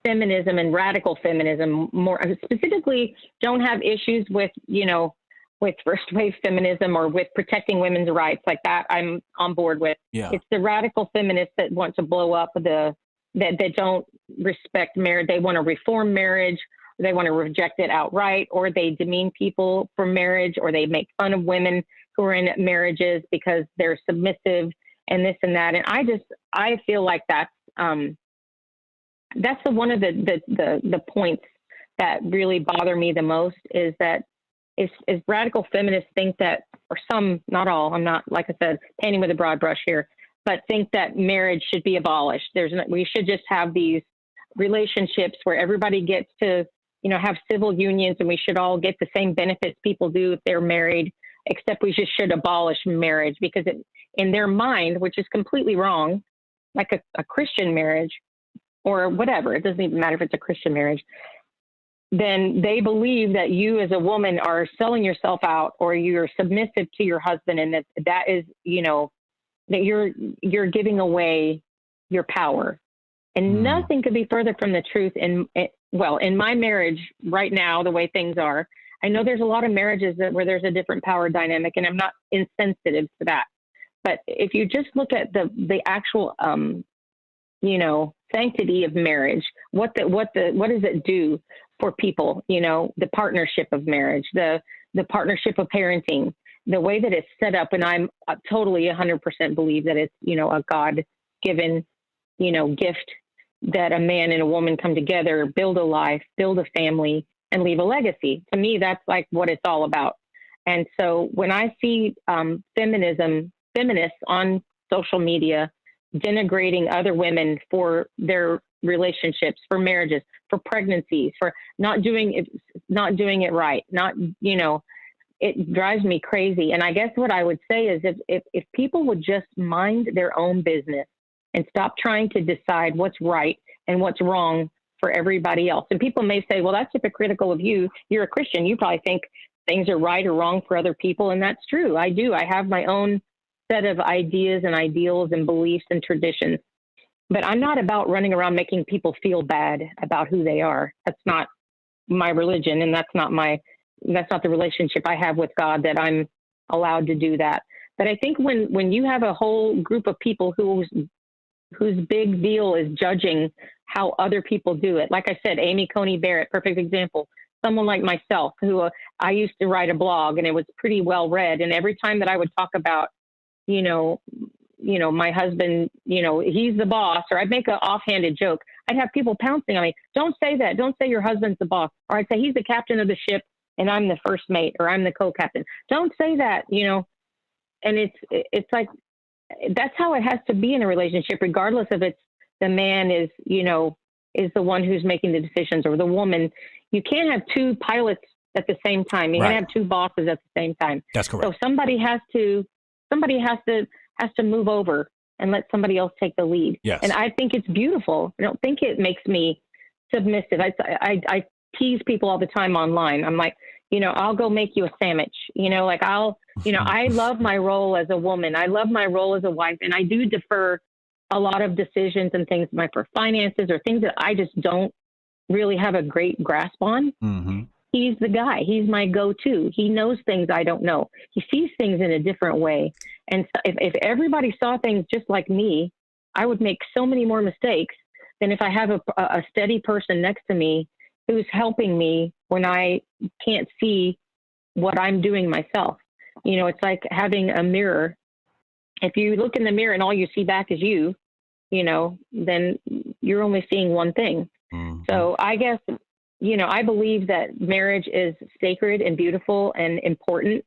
feminism and radical feminism more specifically don't have issues with you know with first wave feminism or with protecting women's rights like that i'm on board with yeah. it's the radical feminists that want to blow up the that that don't respect marriage they want to reform marriage they want to reject it outright or they demean people for marriage or they make fun of women who are in marriages because they're submissive and this and that. And I just I feel like that's um, that's the one of the, the the the points that really bother me the most is that is is radical feminists think that or some not all I'm not like I said painting with a broad brush here but think that marriage should be abolished there's we should just have these relationships where everybody gets to you know have civil unions and we should all get the same benefits people do if they're married except we just should abolish marriage because it, in their mind, which is completely wrong, like a, a Christian marriage or whatever, it doesn't even matter if it's a Christian marriage, then they believe that you as a woman are selling yourself out or you're submissive to your husband and that that is, you know, that you're you're giving away your power. And mm. nothing could be further from the truth in well, in my marriage right now, the way things are, I know there's a lot of marriages that, where there's a different power dynamic, and I'm not insensitive to that. But if you just look at the the actual, um, you know, sanctity of marriage, what the what the what does it do for people? You know, the partnership of marriage, the the partnership of parenting, the way that it's set up, and I'm uh, totally 100% believe that it's you know a God given, you know, gift that a man and a woman come together, build a life, build a family, and leave a legacy. To me, that's like what it's all about. And so when I see um, feminism, feminists on social media denigrating other women for their relationships, for marriages, for pregnancies, for not doing it, not doing it right, not you know, it drives me crazy. And I guess what I would say is if if, if people would just mind their own business and stop trying to decide what's right and what's wrong for everybody else. And people may say, well, that's hypocritical of you. You're a Christian. You probably think things are right or wrong for other people. And that's true. I do. I have my own set of ideas and ideals and beliefs and traditions. But I'm not about running around making people feel bad about who they are. That's not my religion and that's not my that's not the relationship I have with God that I'm allowed to do that. But I think when when you have a whole group of people whose whose big deal is judging how other people do it. Like I said, Amy Coney Barrett, perfect example. Someone like myself, who uh, I used to write a blog and it was pretty well read. And every time that I would talk about, you know, you know, my husband, you know, he's the boss, or I'd make an offhanded joke, I'd have people pouncing on me. Don't say that. Don't say your husband's the boss. Or I'd say he's the captain of the ship and I'm the first mate, or I'm the co-captain. Don't say that, you know. And it's it's like that's how it has to be in a relationship, regardless of it's the man is, you know, is the one who's making the decisions or the woman. You can't have two pilots at the same time. You right. can't have two bosses at the same time. That's correct. So somebody has to somebody has to has to move over and let somebody else take the lead. Yes. And I think it's beautiful. I don't think it makes me submissive. I, I, I tease people all the time online. I'm like, you know, I'll go make you a sandwich. You know, like I'll, you know, I love my role as a woman. I love my role as a wife, and I do defer a lot of decisions and things, my for finances or things that I just don't really have a great grasp on. Mm-hmm. He's the guy. He's my go-to. He knows things I don't know. He sees things in a different way. And so if, if everybody saw things just like me, I would make so many more mistakes than if I have a, a steady person next to me who's helping me when I can't see what I'm doing myself. You know, it's like having a mirror. If you look in the mirror and all you see back is you, you know, then you're only seeing one thing. Mm-hmm. So I guess, you know, I believe that marriage is sacred and beautiful and important.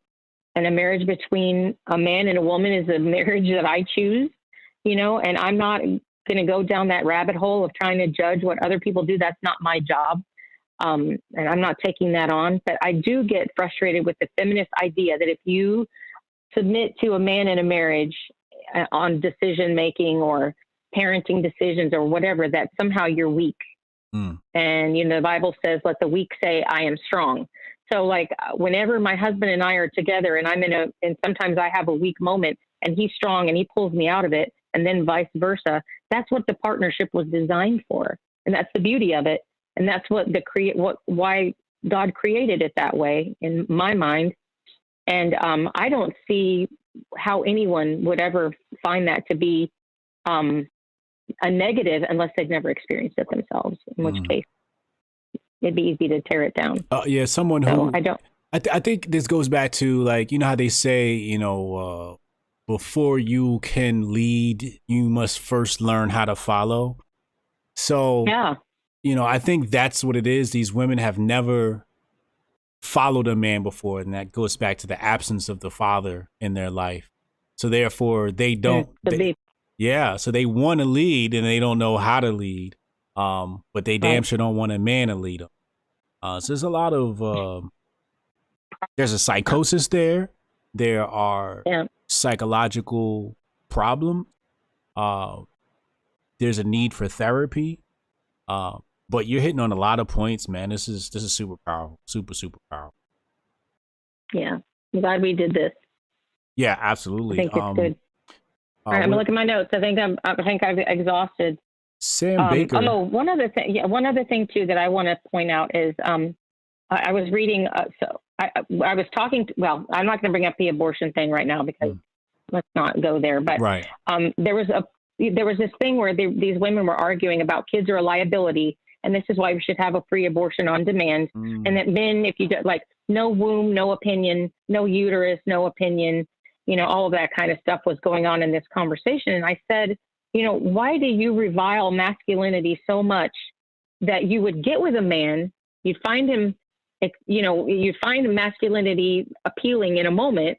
And a marriage between a man and a woman is a marriage that I choose, you know, and I'm not going to go down that rabbit hole of trying to judge what other people do. That's not my job. Um, and I'm not taking that on, but I do get frustrated with the feminist idea that if you submit to a man in a marriage uh, on decision making or parenting decisions or whatever, that somehow you're weak. Mm. And, you know, the Bible says, let the weak say, I am strong. So, like, uh, whenever my husband and I are together and I'm in a, and sometimes I have a weak moment and he's strong and he pulls me out of it, and then vice versa, that's what the partnership was designed for. And that's the beauty of it and that's what the create what why God created it that way in my mind. And um, I don't see how anyone would ever find that to be um, a negative unless they've never experienced it themselves. In which mm. case, it'd be easy to tear it down. Uh, yeah, someone who I don't. I, th- I think this goes back to like you know how they say you know uh, before you can lead, you must first learn how to follow. So yeah, you know, I think that's what it is. These women have never followed a man before, and that goes back to the absence of the father in their life. So therefore, they don't. They, yeah, so they want to lead, and they don't know how to lead. Um, but they damn sure don't want a man to lead them. Uh, so there's a lot of uh, there's a psychosis there. There are yeah. psychological problems. Uh, there's a need for therapy. Uh, but you're hitting on a lot of points, man. This is this is super powerful, super super powerful. Yeah, I'm glad we did this. Yeah, absolutely. I think it's um, good. Uh, All right, I'm gonna look at my notes. I think I'm. I think I've exhausted. Sam um, Baker. Oh, one other thing. Yeah, one other thing too that I want to point out is um, I, I was reading. Uh, so I, I was talking. To, well, I'm not going to bring up the abortion thing right now because mm. let's not go there. But Right. um, there was a there was this thing where they, these women were arguing about kids are a liability, and this is why we should have a free abortion on demand, Mm. and that men, if you do, like no womb, no opinion, no uterus, no opinion, you know, all of that kind of stuff was going on in this conversation. And I said, you know, why do you revile masculinity so much that you would get with a man, you'd find him, you know, you'd find masculinity appealing in a moment,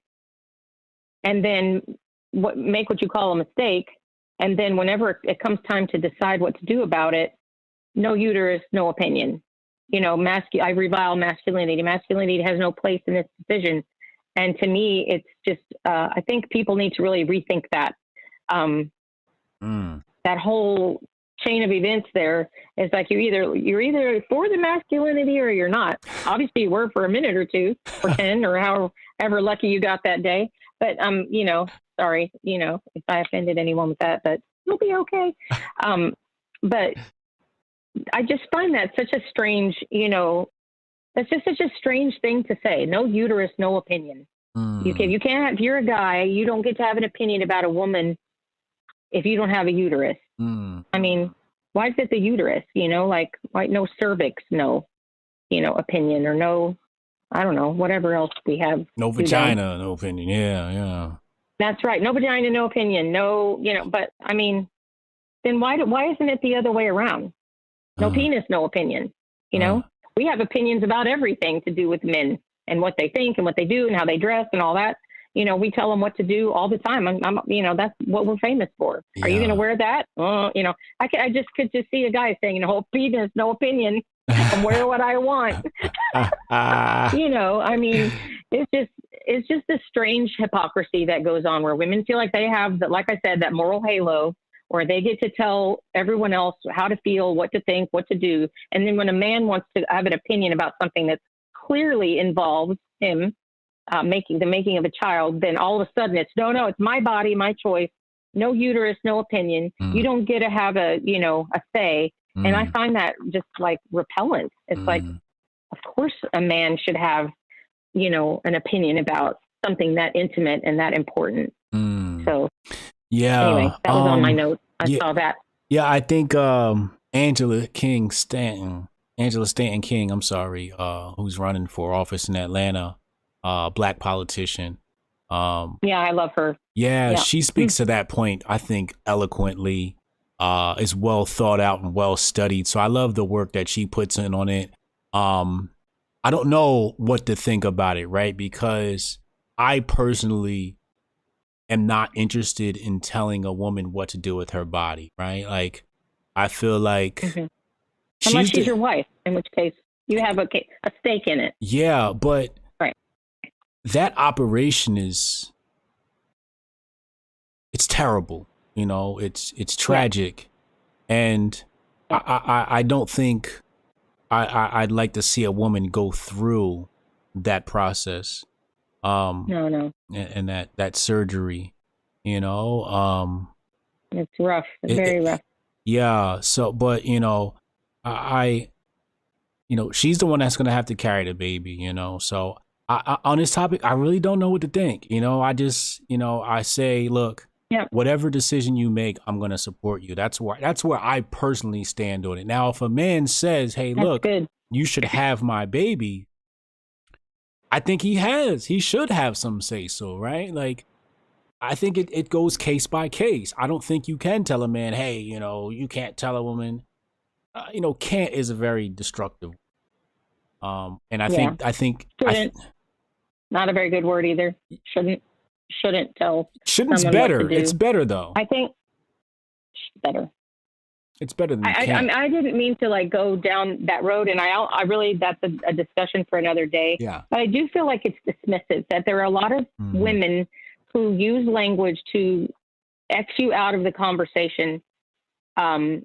and then what make what you call a mistake, and then whenever it comes time to decide what to do about it, no uterus, no opinion. You know, mascu- I revile masculinity. Masculinity has no place in this decision. And to me, it's just, uh, I think people need to really rethink that. Um, Mm. that whole chain of events there is like you either you're either for the masculinity or you're not. Obviously, you were for a minute or two, or ten, or however lucky you got that day. But um, you know, sorry, you know, if I offended anyone with that, but you'll be okay. Um, but I just find that such a strange, you know, that's just such a strange thing to say. No uterus, no opinion. You can Mm. you can't if you're a guy, you don't get to have an opinion about a woman if you don't have a uterus. Mm. I mean, why is it the uterus? You know, like why no cervix, no, you know, opinion or no, I don't know, whatever else we have. No vagina, no opinion. Yeah, yeah. That's right. No vagina, no opinion, no, you know. But I mean, then why do, why isn't it the other way around? No Uh, penis, no opinion. You know, uh, we have opinions about everything to do with men and what they think and what they do and how they dress and all that. You know, we tell them what to do all the time. I'm, I'm you know, that's what we're famous for. Are you going to wear that? Uh, you know, I, I just could just see a guy saying, "No penis, no opinion. I'm wear what I want." you know, I mean, it's just it's just a strange hypocrisy that goes on where women feel like they have that, like I said, that moral halo, where they get to tell everyone else how to feel, what to think, what to do, and then when a man wants to have an opinion about something that clearly involves him uh, making the making of a child, then all of a sudden it's no, no, it's my body, my choice. No uterus, no opinion. Mm. You don't get to have a, you know, a say. And I mm, find that just like repellent. It's like, mm. of course a man should have you know an opinion about something that intimate and that important Mm. so yeah. anyway that was on my um, notes i yeah. saw that Yeah, I think um Angela King Stanton, Angela Stanton King, I'm sorry, uh, who's running for office in Atlanta, uh, black politician. Um, yeah i love her yeah, Yeah. she speaks to that point, I think, eloquently. Uh, is well thought out and well studied. So I love the work that she puts in on it. Um, I don't know what to think about it, right? Because I personally am not interested in telling a woman what to do with her body, right? Like, I feel like Mhm. unless she's she's the- your wife in which case you have a, a stake in it Yeah, but Right. that operation is it's terrible. You know, it's it's tragic, and I, I I don't think I, I I'd like to see a woman go through that process, um, no no and, and that that surgery. You know, um, it's rough it's It- very rough yeah. So, but you know, I, I, you know, she's the one that's gonna have to carry the baby. You know, so I, I, on this topic, I really don't know what to think. You know, I just, you know, I say, look, Yeah. whatever decision you make, I'm gonna support you. That's where that's where I personally stand on it. Now, if a man says, hey, that's look, good you should have my baby. I think he has. He should have some say so, right? Like, I think it, it goes case by case. I don't think you can tell a man, hey, you know, you can't tell a woman. Uh, you know, can't is a very destructive. Um, and I think I think I th- Shouldn't. a very good word either shouldn't shouldn't tell shouldn't someone better. It's better though. i think better it's better than I, I, I, I didn't mean to like go down that road, and I, I really that's a, a discussion for another day. yeah. But I do feel like it's dismissive that there are a lot of Mhm. women who use language to X you out of the conversation, um,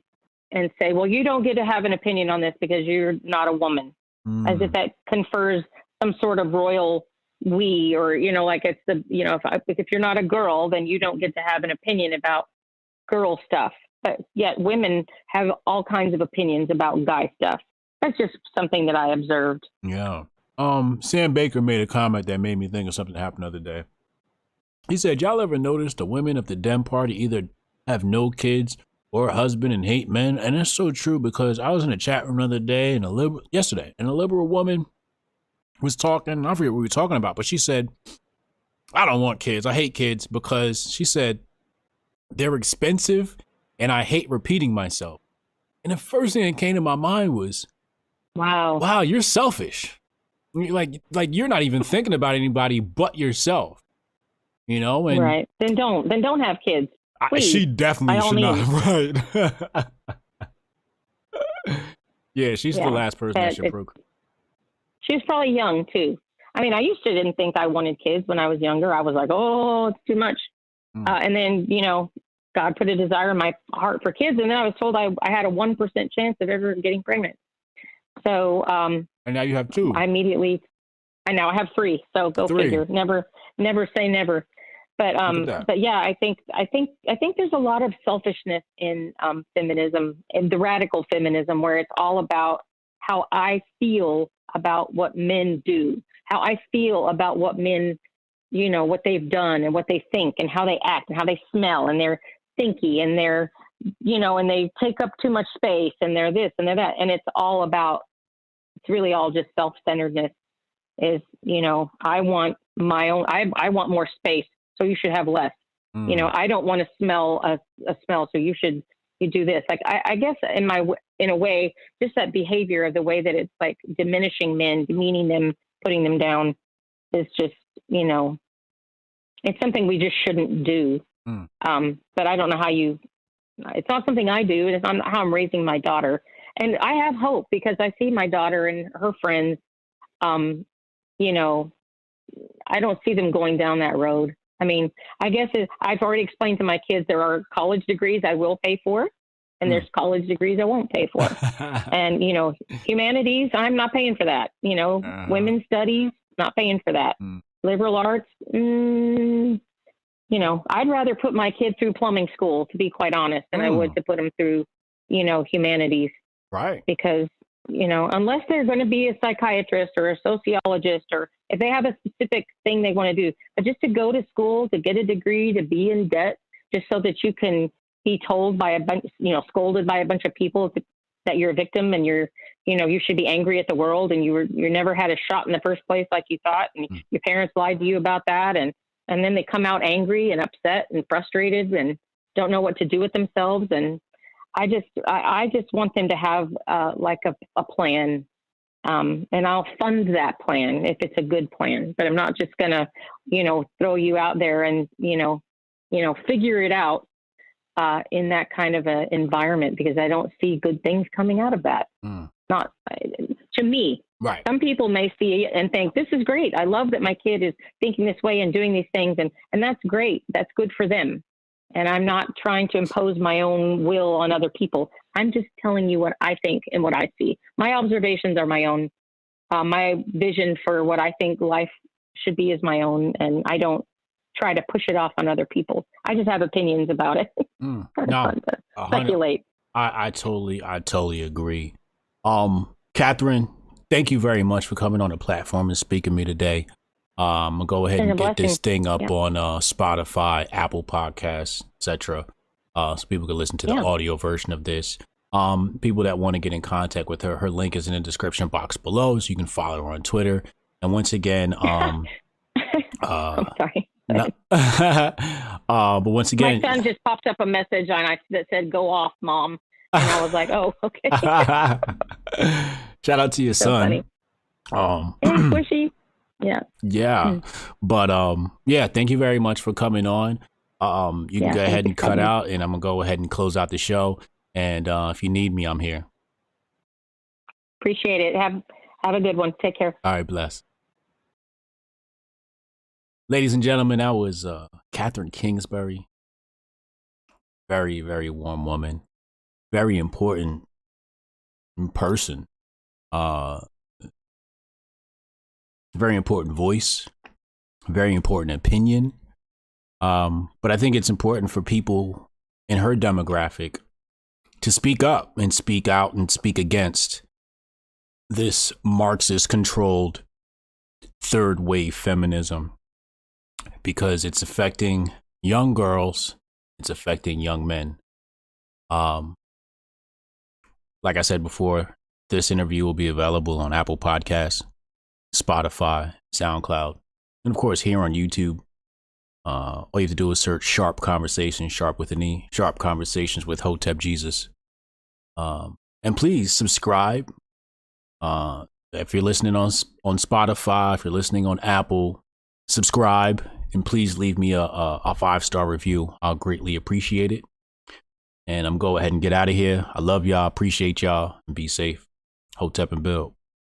and say, "Well, you don't get to have an opinion on this because you're not a woman," as Mm. if that confers some sort of royal we, or you know, like it's the you know, if I, if you're not a girl, then you don't get to have an opinion about girl stuff. But yet, women have all kinds of opinions about guy stuff. That's just something that I observed. Yeah. Um, Sam Baker made a comment that made me think of something that happened the other day. He said, Y'all ever notice the women of the Dem Party either have no kids or a husband and hate men? And it's so true because I was in a chat room the other day and a liberal yesterday, and a liberal woman was talking. I forget what we were talking about, but she said, I don't want kids. I hate kids because she said they're expensive and I hate repeating myself. And the first thing that came to my mind was, Wow. wow, you're selfish. Like, like you're not even thinking about anybody but yourself. You know, and right. Then don't. Then don't have kids. I, she definitely by should not. Right. yeah, she's Yeah, the last person that should it- procreate. She was probably young too. I mean, I used to didn't think I wanted kids when I was younger. I was like, oh, it's too much. Mm. Uh, and then, you know, God put a desire in my heart for kids, and then I was told I, I had a one percent chance of ever getting pregnant. So um, And now you have two. I immediately, I now I have three. So go Three. figure. Never, never say never. But um, but yeah, I think I think I think there's a lot of selfishness in um, feminism and the radical feminism, where it's all about how I feel about what men do, how I feel about what men, you know, what they've done and what they think and how they act and how they smell and they're thinky and they're, you know, and they take up too much space and they're this and they're that. And it's all about, it's really all just self centeredness is, you know, I want my own, I, I want more space. So you should have less. Mm. You know, I don't want to smell a, a smell. So you should, you do this. Like, I, I guess in my, in a way, just that behavior of the way that it's like diminishing men, demeaning them, putting them down is just, you know, it's something we just shouldn't do. Mm. Um, but I don't know how you, it's not something I do. It's not how I'm raising my daughter. And I have hope because I see my daughter and her friends, um, you know, I don't see them going down that road. I mean, I guess it, I've already explained to my kids there are college degrees I will pay for, and Mm. there's college degrees I won't pay for. and you know, humanities, I'm not paying for that. You know, Uh-huh. women's studies, not paying for that. Mm. Liberal arts, mm, you know, I'd rather put my kid through plumbing school, to be quite honest, than I would Mm. to put them through, you know, humanities right. because you know unless they're going to be a psychiatrist or a sociologist or if they have a specific thing they want to do but just to go to school to get a degree to be in debt just so that you can be told by a bunch you know scolded by a bunch of people to, that you're a victim and you're you know you should be angry at the world and you were you never had a shot in the first place like you thought and Mm. your parents lied to you about that and and then they come out angry and upset and frustrated and don't know what to do with themselves and I just I, I just want them to have uh, like a, a plan, um, and I'll fund that plan if it's a good plan. But I'm not just gonna, you know, throw you out there and you know, you know, figure it out uh, in that kind of a environment because I don't see good things coming out of that. Mm. Not to me. Right. Some people may see it and think this is great. I love that my kid is thinking this way and doing these things, and and that's great. That's good for them. And I'm not trying to impose my own will on other people. I'm just telling you what I think and what I see. My observations are my own. Uh, my vision for what I think life should be is my own, and I don't try to push it off on other people. I just have opinions about it. Mm. No, fun to a hundred- speculate. I, I totally, I totally agree. Um, Catherine, thank you very much for coming on the platform and speaking to me today. Um, I'll go ahead and a get this thing up Yeah. on uh, Spotify, Apple Podcasts, etc. Uh, so people can listen to the Yeah. audio version of this. Um, people that want to get in contact with her, her link is in the description box below, so you can follow her on Twitter. And once again, um, uh, I'm sorry. no- uh, but once again, My son just popped up a message on I that said "Go off, mom," and I was like, "Oh, okay." Shout out to your So son. funny. Um, Hey, squishy. Yeah. yeah, Mm. but um, yeah, thank you very much for coming on. Um, you can Yeah, go ahead and cut out, and I'm gonna go ahead and close out the show. And uh, if you need me, I'm here. Appreciate it. Have have a good one. Take care. All right, bless. Ladies and gentlemen, that was uh, Catherine Kingsbury. Very, very warm woman. Very important person. Uh, very important voice. Very important opinion. Um, but I think it's important for people in her demographic to speak up and speak out and speak against this Marxist controlled third wave feminism because it's affecting young girls, it's affecting young men. Um, like I said before, this interview will be available on Apple Podcasts, Spotify, SoundCloud, and of course here on YouTube. Uh, all you have to do is search "Sharpe Conversations," "Sharp with an E," "Sharpe Conversations with Hotep Jesus." Um, and please subscribe. Uh, if you're listening on on Spotify, if you're listening on Apple, subscribe and please leave me a, a, a five star review. I'll greatly appreciate it. And I'm go ahead and get out of here. I love y'all, appreciate y'all, and be safe. Hotep and Bill.